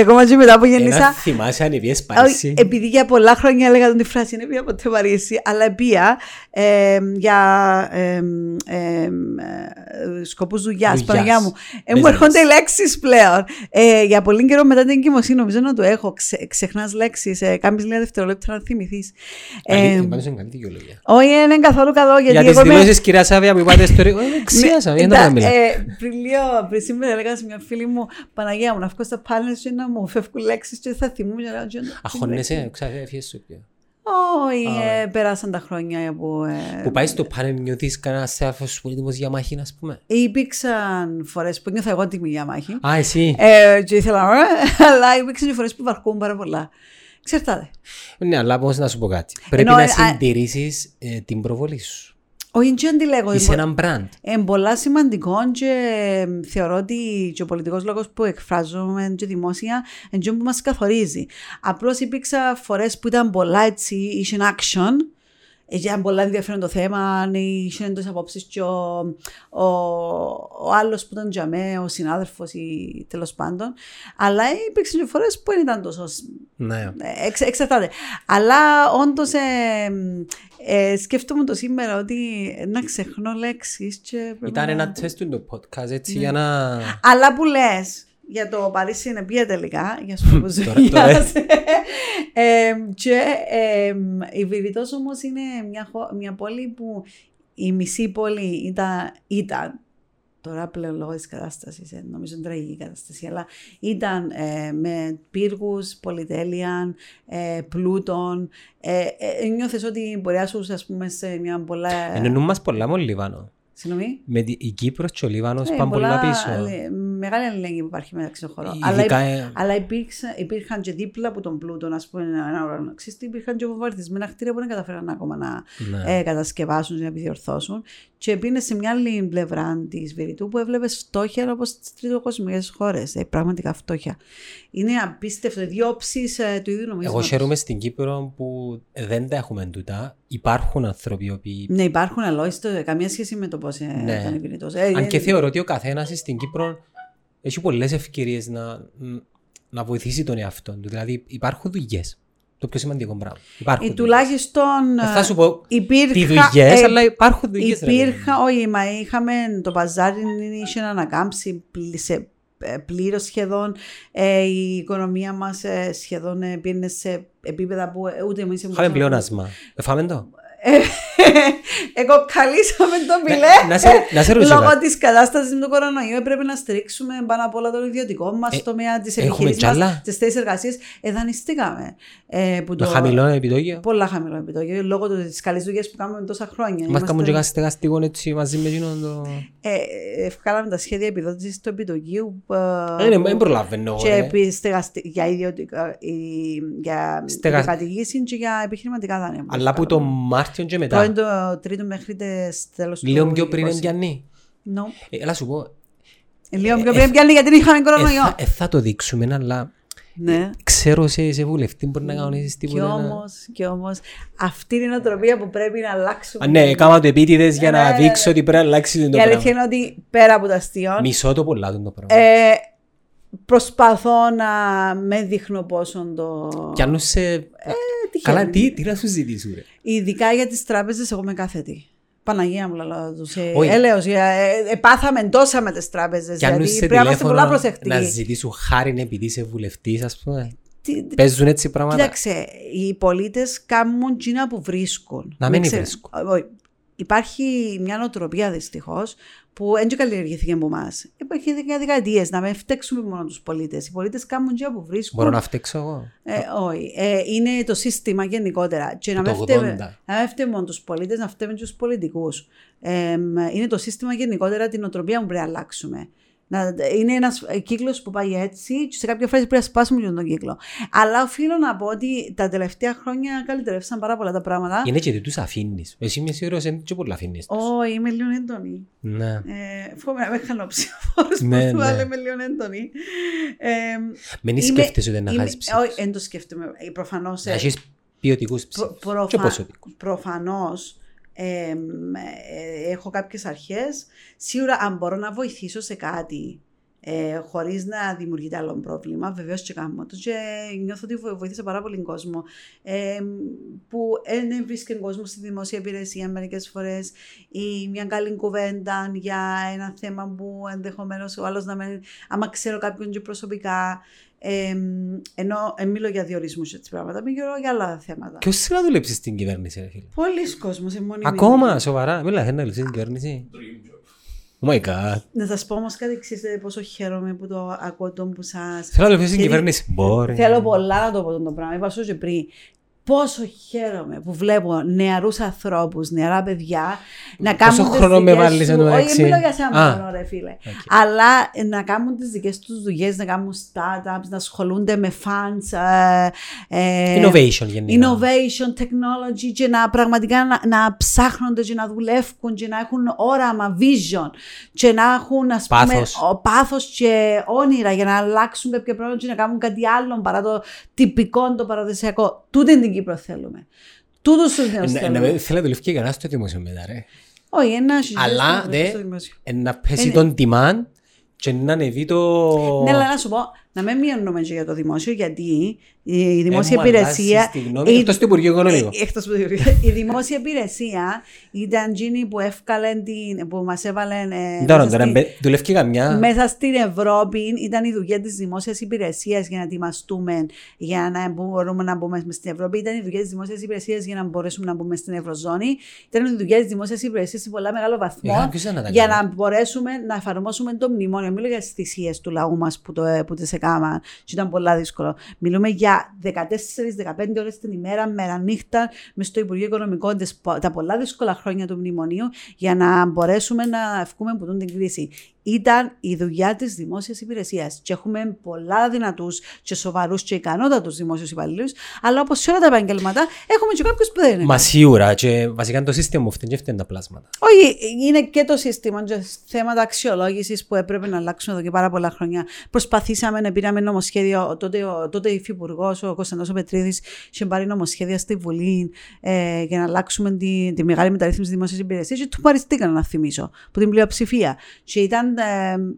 ακόμα και μετά που Ένα γεννήσα, θυμάσαι αν πήγες όχι, Παρίσι. επειδή για πολλά χρόνια έλεγα τον τη φράση, δεν πήγα ποτέ Παρίσι, αλλά πήγα ε, για ε, ε, ε, σκοπούς δουλειάς, Δουλειάς. Παναγιά μου. Ε, μου Business. έρχονται οι λέξεις πλέον. Ε, για πολύ καιρό μετά την εγκυμοσύνη, νομίζω να το έχω. Ξε, ξεχνάς λέξεις, ε, κάνεις λίγα δευτερόλεπτα να θυμηθείς. Ε, Καλή- Πάντως είναι καλή δικαιολογία. όχι, δεν είναι καθόλου καλό, γιατί Για τις εγώ είμαι- δηλώσεις κυρία Σάβια που είπατε στο ρίγο, δεν ξίασα, δεν το Εντά- μιλά. ε, Πριν λίγο, πριν σήμερα έλεγα σε μια φίλη μου, Παναγία μου, να βγω στα πάνελ και να μου φεύγουν λέξεις και θα θυμούν. και να λέω, «Τι είναι το- Αχώνεσαι, ξέρετε, έφυγες σου πια. Όχι, Α, ε, πέρασαν τα χρόνια που... ε, Που πάει στο πάνελ νιώθεις κανένα σέφος σου είναι έτοιμος για μάχη, ας πούμε. Υπήρξαν φορές που νιώθα εγώ τιμή για μάχη. Α, εσύ. Ε, και ήθελα, «Ε», αλλά υπήρξαν και φορές που βαρκούν πάρα πολλά. Ξέρετε. Ναι, αλλά πώς να σου πω κάτι. Πρέπει Ενώ, να ε, α- συντηρήσεις ε, την προβολή σου. Όχι, δεν αντιλέγω. Είσαι ένα brand. Είναι πολλά σημαντικό και ε, θεωρώ ότι και ο πολιτικός λόγος που εκφράζομαι και δημόσια είναι αυτό που μας καθορίζει. Απλώς υπήρξα φορές που ήταν πολλά έτσι, είχε action, ε, ήταν πολλά ενδιαφέρον το θέμα, είχε έντος απόψεις και ο, ο, ο άλλος που ήταν για μέ, ο συνάδελφος ή τέλος πάντων. Αλλά υπήρξαν και φορές που δεν ήταν τόσο Ναι. ε, εξ, εξαρτάται. Αλλά όντως ε, ε, σκέφτομαι το σήμερα ότι να ξεχνώ λέξεις. Ήταν ένα τεστ του το podcast, έτσι, για να... Αλλά που λες για το Παρίσι είναι πια τελικά, για *laughs* σκοπούς Τώρα- δουλειάς. ε, *laughs* και ε, η Βηρητός όμως είναι μια, χω- μια πόλη που η μισή πόλη ήταν, ήταν τώρα πλέον λόγω της κατάστασης, ε, νομίζω είναι τραγική κατάσταση, αλλά ήταν ε, με πύργους, πολυτέλεια, ε, πλούτων. Ε, ε, νιώθες ότι μπορείς να σου, ας πούμε, σε μια πολλά... Εννοούν μας πολλά με Λίβανο. Συγγνώμη. Με τη- η Κύπρος και ο Λίβανος Ε, πάνε πολλά πίσω. αλλη- Μεγάλη αλληλεγγύη που υπάρχει μεταξύ των χωρών. Ειδικά, Αλλά, υπ- ε, αλλά υπήρξαν, υπήρχαν και δίπλα από τον πλούτο, α πούμε, ένα ουρανοξύστη, υπήρχαν και βομβαρδισμένα κτίρια που δεν καταφέραν ακόμα να Ναι. ε, κατασκευάσουν και να επιδιορθώσουν. Και πήγαινε σε μια άλλη πλευρά της Βηρητού που έβλεπε φτώχεια όπως στι τριτοκοσμικές χώρες. Ε, πραγματικά φτώχεια. Είναι απίστευτο. οι Δύο όψεις ε, του ίδιου νομίσματος. Εγώ χαίρομαι στην Κύπρο που δεν τα έχουμε τούτα. Υπάρχουν άνθρωποι οι οποίοι. Ναι, υπάρχουν αλόιστο, καμία σχέση με το πώς ε, Ναι. ήταν η Βηρητός. Ε, Αν ε, και θεωρώ ότι ο καθένας στην Κύπρο έχει πολλές ευκαιρίες να, να βοηθήσει τον εαυτό του. Δηλαδή υπάρχουν δουλειές. Το πιο σημαντικό πράγμα. Υπάρχουν. Ή δουλειές. τουλάχιστον Δεν θα σου πω υπήρχα, τι δουλειές, ε, αλλά υπάρχουν δουλειές. Υπήρχα, όχι, μα είχαμε το παζάρι είχε ανακάμψει πλη- σε πλήρως σχεδόν. Ε, η οικονομία μας σχεδόν ε, πήγαινε σε επίπεδα που ε, ούτε εμείς Είχαμε πλεόνασμα. Εφάμε το. Εγώ καλήσαμε το Να- πιλέ. να σε- να σε ρωτήσω Λόγω κάτι. της κατάστασης με τον κορονοϊό έπρεπε να στηρίξουμε πάνω απ' όλα τον ιδιωτικό μας Ε, τομέα της έχουμε επιχείρησης κι άλλα; μας, τις θέσεις εργασίας. Εδανιστήκαμε. Ε, που Με το- χαμηλό επιτόκιο; Πολλά χαμηλό επιτόκιο λόγω της καλής δουλειάς που κάνουμε τόσα χρόνια. Μας Είμαστε- κάνουν και κάτι στεγαστικό έτσι μαζί με εκείνον το... ε, ευκάλαμε τα σχέδια επιδότησης του επιτοκίου. Ε, ναι, Δεν προλαβαίνω. και ρε. επί- στεγαστη- για, ιδιωτικά, η- για Στεγα- ιδιοκατοικήσεις και για επιχειρηματικά δάνεια. Αλλά που το Μάρτιο και Το είναι μετά. το τρίτο μέχρι τις τέλος του Λίγο πιο πριν 20. εμπιανεί. No. Ε, Έλα σου πω, Λίγο πιο ε, πριν πιάνει γιατί δεν είχαμε ε, κορονοϊό. θα- ε, θα το δείξουμε, αλλά Ναι. ξέρω σε, σε βουλευτή μπορεί να κανονίσεις Κι τίποτα. να- όμως, κι όμως, αυτή είναι η νοοτροπία που πρέπει να αλλάξουμε. Α, ναι, έκανα το επίτηδες για να Ε, δείξω ότι πρέπει να αλλάξει το Η αλήθεια πράγμα. είναι ότι πέρα από τα αστείο, Μισώ το πολλά το πράγμα. Ε, προσπαθώ να με δείχνω πόσο το... Κι αν σε... τυχαίνει. Καλά, τι, τι να σου ζητήσω ρε. Ειδικά για τις τράπεζες εγώ είμαι κάθετη. Παναγία μου λέω τους. Ε, Όχι. έλεος, ε, ε, πάθαμε τόσα με τις τράπεζες. Κι αν Δηλαδή σε πρέπει να είμαστε πολλά τηλέφωνο προσεκτικοί. να ζητήσουν χάρη επειδή είσαι βουλευτής, ας πούμε. Τι- Παίζουν έτσι πράγματα. Κοίταξε, οι πολίτες κάνουν τζίνα που βρίσκουν. Να μην Δεν ξέρω- βρίσκουν. Όχι. Υπάρχει μια νοοτροπία δυστυχώς που δεν καλλιεργήθηκε από εμάς. Υπάρχει για δεκαετίες να μην φταίξουμε μόνο τους πολίτες. Οι πολίτες κάνουν τζίνα που βρίσκουν. Μπορώ να φταίξω εγώ; Ε, όχι. Ε, είναι το σύστημα γενικότερα. Και να Το μην φταίμε, 80. να μην φταίμε μόνο τους πολίτες, να φταίμε και τους πολιτικούς. Ε, είναι το σύστημα γενικότερα την οτροπία που πρέπει να αλλάξουμε. Να, είναι ένας κύκλος που πάει έτσι, και σε κάποια φάση πρέπει να σπάσουμε και τον κύκλο. Αλλά οφείλω να πω ότι τα τελευταία χρόνια καλυτερεύσαν πάρα πολλά τα πράγματα. Είναι και τι τους αφήνεις. Εσύ είμαι σίγουρος ότι και πολλά αφήνεις. τους. Όχι, είμαι λίγο έντονη. Ναι. Ε, φοβάμαι να με χάνω ψηφόρους Ναι, που ναι. αλλά είμαι λίγο έντονη. Ε, Μην είμαι- σκέφτεσαι ότι να είμαι- χάσεις ψήφους. Όχι, δεν το σκέφτομαι. Προφανώς, Να ε, έχεις ποιοτικούς Προ- ψήφους. Και προφα- ποσοτικούς. προφανώς ε, μ, ε, έχω κάποιες αρχές. Σίγουρα αν μπορώ να βοηθήσω σε κάτι ε, χωρίς να δημιουργείται άλλο πρόβλημα, βεβαίως και κάνω το και νιώθω ότι βο- βοήθησα πάρα πολύ κόσμο ε, που δεν βρίσκει κόσμο στη δημόσια υπηρεσία μερικές φορές ή μια καλή κουβέντα για ένα θέμα που ενδεχομένως ο άλλος να μην, άμα ξέρω κάποιον και προσωπικά ε, ενώ ε, μιλώ για διορισμούς και έτσι πράγματα, μιλώ για άλλα θέματα. Ποιος θέλει να δουλέψει στην κυβέρνηση, ρε φίλε; Πολλοί κόσμος, είναι μόνοι Ακόμα, σοβαρά. Μιλά, θέλει να δουλέψει στην κυβέρνηση. Oh my god. Να σας πω όμως κάτι, ξέρετε πόσο χαίρομαι που το ακούω τον που σας... Θέλω να δουλέψει στην Γιατί κυβέρνηση. Μπορεί. Θέλω πολλά να το πω το πράγμα, είπα σου και πριν. Πόσο χαίρομαι που βλέπω νεαρούς ανθρώπους, νεαρά παιδιά να κάνουν τις χρόνο με δικές βάλεις του- εν τω Όχι, μεταξύ; μιλώ για σένα Α. μόνο ρε φίλε. Οκ. Αλλά να κάνουν τις δικές τους δουλειές, να κάνουν startups, να ασχολούνται με funds, ε, ε, Innovation γενικά. innovation, technology και να πραγματικά να, να ψάχνονται και να δουλεύουν και να έχουν όραμα, vision και να έχουν ας πούμε Πάθος. ο, πάθος και όνειρα για να αλλάξουν κάποια πράγματα και να κάνουν κάτι άλλο παρά το τυπικό, το παραδοσιακό. Τούτη την Κύπρο θέλουμε. Τούτους τους νέους Ε, να- θέλουμε. να- Θέλει να δουλεύει και κανένα στο δημόσιο μετά, ρε. Όχι, ένα συζήτηση Αλλά, στο δε, δημόσιο. ε, να πέσει Είναι- τον demand και να ανεβεί το... Ναι, αλλά να σου πω, να μην μειώνουμε και για το δημόσιο, γιατί η δημόσια Ε, μου υπηρεσία. αλλάζεις τη γνώμη, η- εκτός του Υπουργείου Οικονομικών. ε, εκτός του Υπουργείου. *laughs* η δημόσια υπηρεσία ήταν εκείνη που εύκαλε την. που μας έβαλε. ε, Δεν μέσα τώρα, στη- μπε- δουλεύει καμιά. μέσα στην Ευρώπη ήταν η δουλειά της δημόσιας υπηρεσίας για να ετοιμαστούμε για να μπορούμε να μπούμε μες στην Ευρώπη. Ήταν η δουλειά της δημόσιας υπηρεσίας για να μπορέσουμε να μπούμε στην Ευρωζώνη. Ήταν η δουλειά της δημόσιας υπηρεσίας σε πολλά μεγάλο βαθμό Ε, ποιος να τα για κάνει. να μπορέσουμε να εφαρμόσουμε το μνημόνιο. Μιλώ για τις θυσίες του λαού μας που, το, που τις έκαναν και ήταν πολλά δύσκολο. Μιλούμε για 14-15 ώρες την ημέρα, μέρα νύχτα, μες στο Υπουργείο Οικονομικών, τις πο- τα πολλά δύσκολα χρόνια του μνημονίου, για να μπορέσουμε να βγούμε από την κρίση. Ήταν η δουλειά της δημόσιας υπηρεσίας. Και έχουμε πολλά δυνατούς και σοβαρούς και ικανότατους δημόσιους υπαλλήλους, αλλά όπως σε όλα τα επαγγέλματα, έχουμε και κάποιους που δεν είναι. Μα σίγουρα και βασικά είναι το σύστημα μου φταίνει και φταίνει τα πλάσματα. Όχι, είναι και το σύστημα και θέματα αξιολόγησης που έπρεπε να αλλάξουν εδώ και πάρα πολλά χρόνια. Προσπαθήσαμε να πήραμε νομοσχέδιο. Τότε, ο, τότε η Υφυπουργός, ο Κωνσταντό ο Πετρίδης, είχε πάρει νομοσχέδια στη Βουλή ε, για να αλλάξουμε τη, τη μεγάλη μεταρρύθμιση της δημόσιας υπηρεσίας και του παριστήκαν, να θυμίσω, από την πλειοψηφία. Και ήταν ε,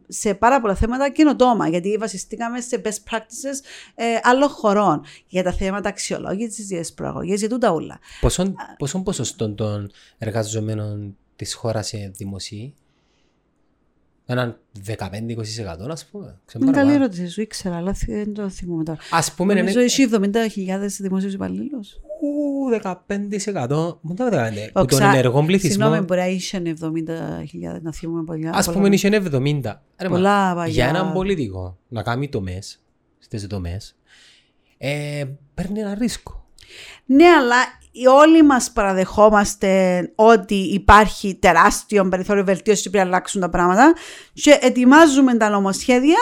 σε πάρα πολλά θέματα καινοτόμα, γιατί βασιστήκαμε σε best practices ε, άλλων χωρών για τα θέματα αξιολόγησης, για τις προαγωγές, για τούτα όλα. Πόσον, πόσον ποσοστό των εργαζομένων της χώρας είναι δημοσίοι, έναν 15-20% ας πούμε. Ξέρω Είναι πάρα καλή πολλά. ερώτηση, σου ήξερα, αλλά θυ- δεν το θυμούμαι τώρα. Ας πούμε είναι Νομίζω έχει 70.000 δημόσιου υπαλλήλους. ου, 15%. Μου τα 15%. Που τον ενεργό πληθυσμό. Συγγνώμη, μπορεί να είσαι 70.000 να θυμούμε πολλά. Ας πολλά- πούμε είναι 70. Ρε, μα, Πολλά παγιά. Για έναν πολιτικό να κάνει τομές, στις δομές, ε, παίρνει ένα ρίσκο. Ναι, αλλά όλοι μας παραδεχόμαστε ότι υπάρχει τεράστιο περιθώριο βελτίωσης και πρέπει να αλλάξουν τα πράγματα και ετοιμάζουμε τα νομοσχέδια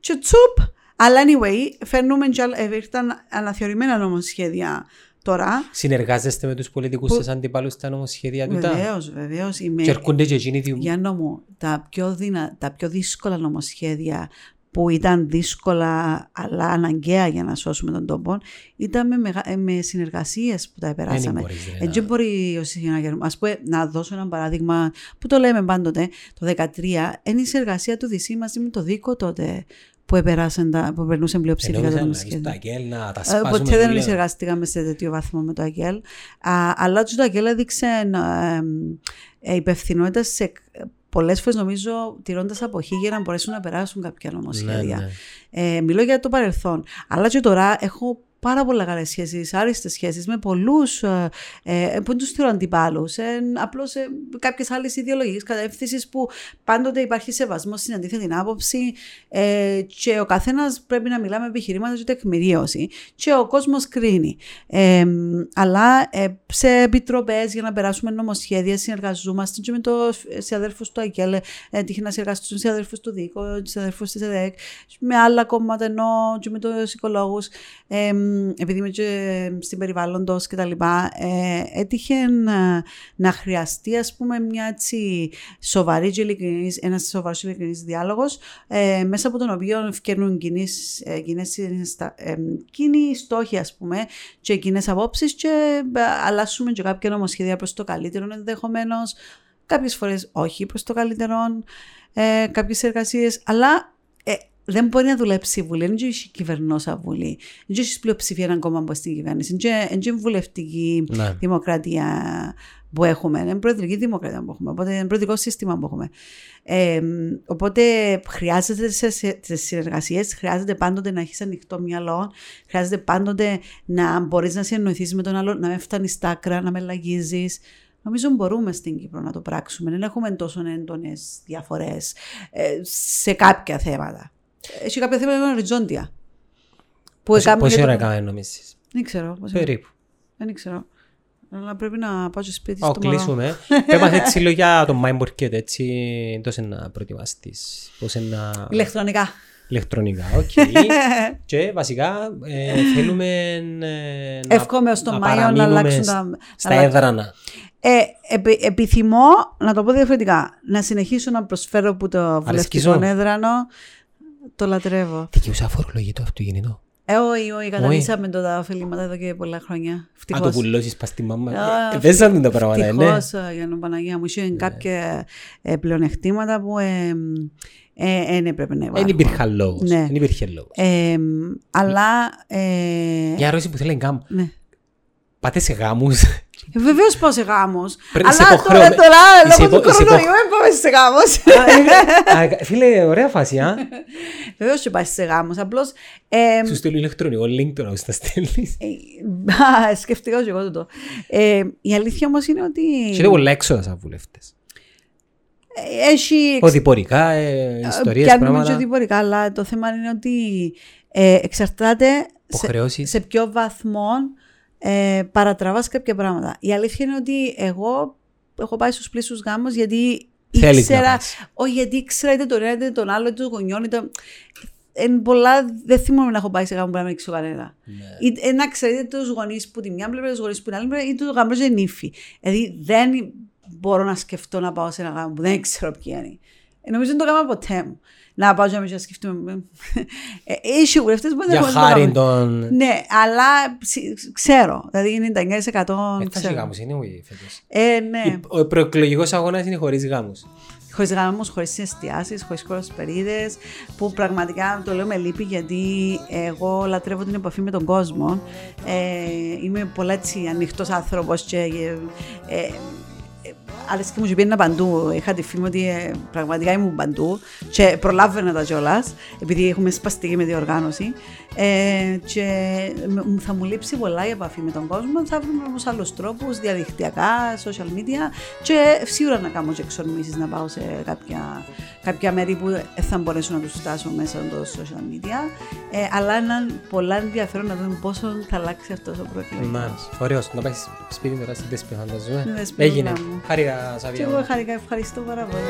και τσουπ. Αλλά anyway, φέρνουμε και άλλα- ε, ήρθαν αναθεωρημένα νομοσχέδια τώρα. Συνεργάζεστε με τους πολιτικούς Που- σας αντιπάλους στα νομοσχέδια του τα. Βεβαίως, βεβαίως. Είμαι... Και έρχονται και εκείνοι δι- Γιάννο μου, τα πιο, δυνα... τα πιο δύσκολα νομοσχέδια που ήταν δύσκολα αλλά αναγκαία για να σώσουμε τον τόπο ήταν με, μεγα... ε, με συνεργασίες που τα επεράσαμε. μπορείς, ρε, Έτσι να- μπορεί ο Συγγεναγερ- Ας πούμε, να δώσω ένα παράδειγμα που το λέμε πάντοτε, το 2013, είναι η συνεργασία του Δυσί μαζί με το Δίκο τότε που, επεράσαν τα, που περνούσαν πλειοψηφικά Εννοούσα τα να νομοσχέδια. στο ΑΚΕΛ να τα Ε, σπάσουμε. Ποτέ δεν όλα. συνεργαστήκαμε σε τέτοιο βαθμό με το ΑΚΕΛ. Α, αλλά το ΑΚΕΛ έδειξε ε, ε, υπευθυνότητα σε πολλές φορές νομίζω τηρώντας αποχή για να μπορέσουν να περάσουν κάποια νομοσχέδια. Ναι, ναι. Ε, μιλώ για το παρελθόν. Αλλά και τώρα έχω πάρα πολλά καλές σχέσεις, άριστες σχέσεις με πολλούς ε, ε, που δεν τους θεωρώ αντιπάλους. Ε, απλώς ε, κάποιες άλλες ιδεολογικές κατεύθυνσεις που πάντοτε υπάρχει σεβασμός στην αντίθετη άποψη ε, και ο καθένας πρέπει να μιλά με επιχειρήματα και τεκμηρίωση και ο κόσμος κρίνει. Ε, αλλά ε, σε επιτροπές για να περάσουμε νομοσχέδια συνεργαζόμαστε και με το συναδέλφους του ΑΚΕΛ, ε, τύχει να συνεργαστούν συναδέλφους του ΔΙΚΟ, συναδέλφους της ΕΔΕΚ, με άλλα κόμματα ενώ και με τους οικολόγους, ε, επειδή είμαι και στην περιβάλλοντος και τα λοιπά, ε, έτυχε να, να χρειαστεί ας πούμε μια έτσι σοβαρή και ειλικρινής, ένας σοβαρός και ειλικρινής διάλογος ε, μέσα από τον οποίο φτιάχνουν κοινές, ε, κοινές, συναισθα- ε, κοινοί στόχοι ας πούμε και κοινές απόψεις και ε, αλλάσουμε και κάποια νομοσχέδια προς το καλύτερο ενδεχομένως. κάποιες φορές όχι προς το καλύτερο, ε, κάποιες εργασίες, αλλά ε, δεν μπορεί να δουλέψει η Βουλή, δεν έχει κυβερνόσα Βουλή, δεν έχεις πλειοψηφία έναν κόμμα που στην κυβέρνηση, δεν είναι βουλευτική Ναι. δημοκρατία που έχουμε, είναι προεδρική δημοκρατία που έχουμε, οπότε είναι προεδρικό σύστημα που έχουμε. Ε, οπότε χρειάζεται σε, σε, σε συνεργασίες, χρειάζεται πάντοτε να έχεις ανοιχτό μυαλό, χρειάζεται πάντοτε να μπορείς να συνεννοηθείς με τον άλλο, να μην φτάνεις στα άκρα, να με λαγίζεις. Νομίζω μπορούμε στην Κύπρο να το πράξουμε, δεν έχουμε τόσο έντονες διαφορές ε, σε κάποια θέματα. Έχει κάποια θέματα που είναι οριζόντια. Που Πόση- έκαμε Πόση και το- ώρα έκαμε νομίσεις. Δεν ξέρω. πώς είναι. Περίπου. Δεν ξέρω. Αλλά πρέπει να πάω στο σπίτι Πάω στο μωρό. κλείσουμε. *laughs* Πες έτσι λόγια το Mind Market, έτσι, τόσο να προετοιμαστείς, πώς να... Ηλεκτρονικά. ηλεκτρονικά, οκ. *laughs* και βασικά ε, θέλουμε ε, να, Εύχομαι ως τον να Μάιο να παραμείνουμε αλλάξουν σ- τα... στα να αλλάξουν- έδρανα. Ε, επι- επιθυμώ, να το πω διαφορετικά, να συνεχίσω να προσφέρω που το βουλευτικό σου. έδρανο το λατρεύω. Δικαιούσα φορολογεί το αυτοκίνητο. Ε, όχι, όχι, καταδύσαμε το τα ωφελήματα εδώ και πολλά χρόνια. Αν το Ευτυχώς. πουλώσεις πας στη μαμά. Α, Ε, Δεν σαν τα πράγματα, ναι. Ευτυχώς, ε, για τον Παναγία μου, είχε κάποια ε, πλεονεκτήματα που ε, ε, δεν έπρεπε να Δεν υπάρχουν. υπήρχε λόγος. Ναι. Δεν υπήρχε λόγος. Ε, αλλά. Ε, Μια ερώτηση που θέλω να κάνω. ναι. Πάτε σε γάμους; Βεβαίως πάω σε γάμος. Πρέπει- είσαι Αλλά τώρα, υποχρεωμένη- τώρα είσαι λόγω του υπο- είσαι κορονοϊού δεν πάμε σε γάμος. Α, Φίλε, ωραία φάση, α. *laughs* Βεβαίως και πάει σε γάμος. Απλώς. Ε, Σου στείλω ηλεκτρονικό link τώρα που θα στέλνεις. ε, α, σκεφτικά και εγώ τούτο. Ε, η αλήθεια όμως είναι ότι. Και είναι πολλά έξοδα σαν βουλευτές. ε, Έχει. Οδηπορικά, ε, ιστορίες, Πιάνουμε και πράγματα. οδηπορικά, αλλά το θέμα είναι ότι ε, εξαρτάται σε, Υποχρεώσεις. σε ποιο βαθμό ε, παρατραβάς κάποια πράγματα. Η αλήθεια είναι ότι εγώ έχω πάει στους πλήσους γάμους γιατί Θέλεις να ήξερα, πας. όχι γιατί ήξερα είτε τον ένα είτε τον άλλο είτε τον γονιών είτε... Εν πολλά δεν θυμάμαι να έχω πάει σε γάμο που να μην ξέρω κανένα. Ναι. Ή, ε, να ξέρετε τους γονείς που τη μια πλευρά, τους γονείς που την άλλη πλευρά, ή το γάμος είναι νύφη. Δηλαδή δεν μπορώ να σκεφτώ να πάω σε ένα γάμο που δεν ξέρω ποιοι είναι. Ε, νομίζω δεν το έκανα ποτέ μου. Να πάω και να μην σκεφτούμε. Ε, Έχει βουλευτέ που δεν Για έχουν χάρη το κάνουν. των... Ναι, αλλά ψ- ξέρω. Δηλαδή 99% Έφτασε ξέρω. γάμους, είναι όχι φέτος. Ε, ναι. Ο προεκλογικός αγώνας είναι χωρίς γάμους. Χωρίς γάμους, χωρίς εστιάσεις, χωρίς κολοσπερίδε. Που πραγματικά το λέω με λύπη γιατί εγώ λατρεύω την επαφή με τον κόσμο. Ε, είμαι πολύ έτσι ανοιχτός άνθρωπος και. Ε, ε, Άρεσε και μου και πήγαινα παντού. Είχα τη φήμη ότι ε, πραγματικά ήμουν παντού και προλάβαινα τα κιόλας, επειδή έχουμε σπαστική με διοργάνωση. Ε, και μ- μου- θα μου λείψει πολλά η επαφή με τον κόσμο. Θα βρούμε όμως άλλους τρόπους, διαδικτυακά, social media και σίγουρα να κάνω και εξορμήσεις να πάω σε κάποια, κάποια μέρη που δεν θα μπορέσω να τους φτάσω μέσα από το social media. Ε, αλλά είναι πολλά ενδιαφέρον να δούμε πόσο θα αλλάξει αυτός ο προεκλογικό. Μάλιστα. Ωραίος. Να πάει σπίτι τώρα στην Τέσπη φανταζούμε. Στην Δέσποινα Έγινε. μου. Χάρηκα Και Σαβία. εγώ χάρηκα, ευχαριστώ πάρα πολύ.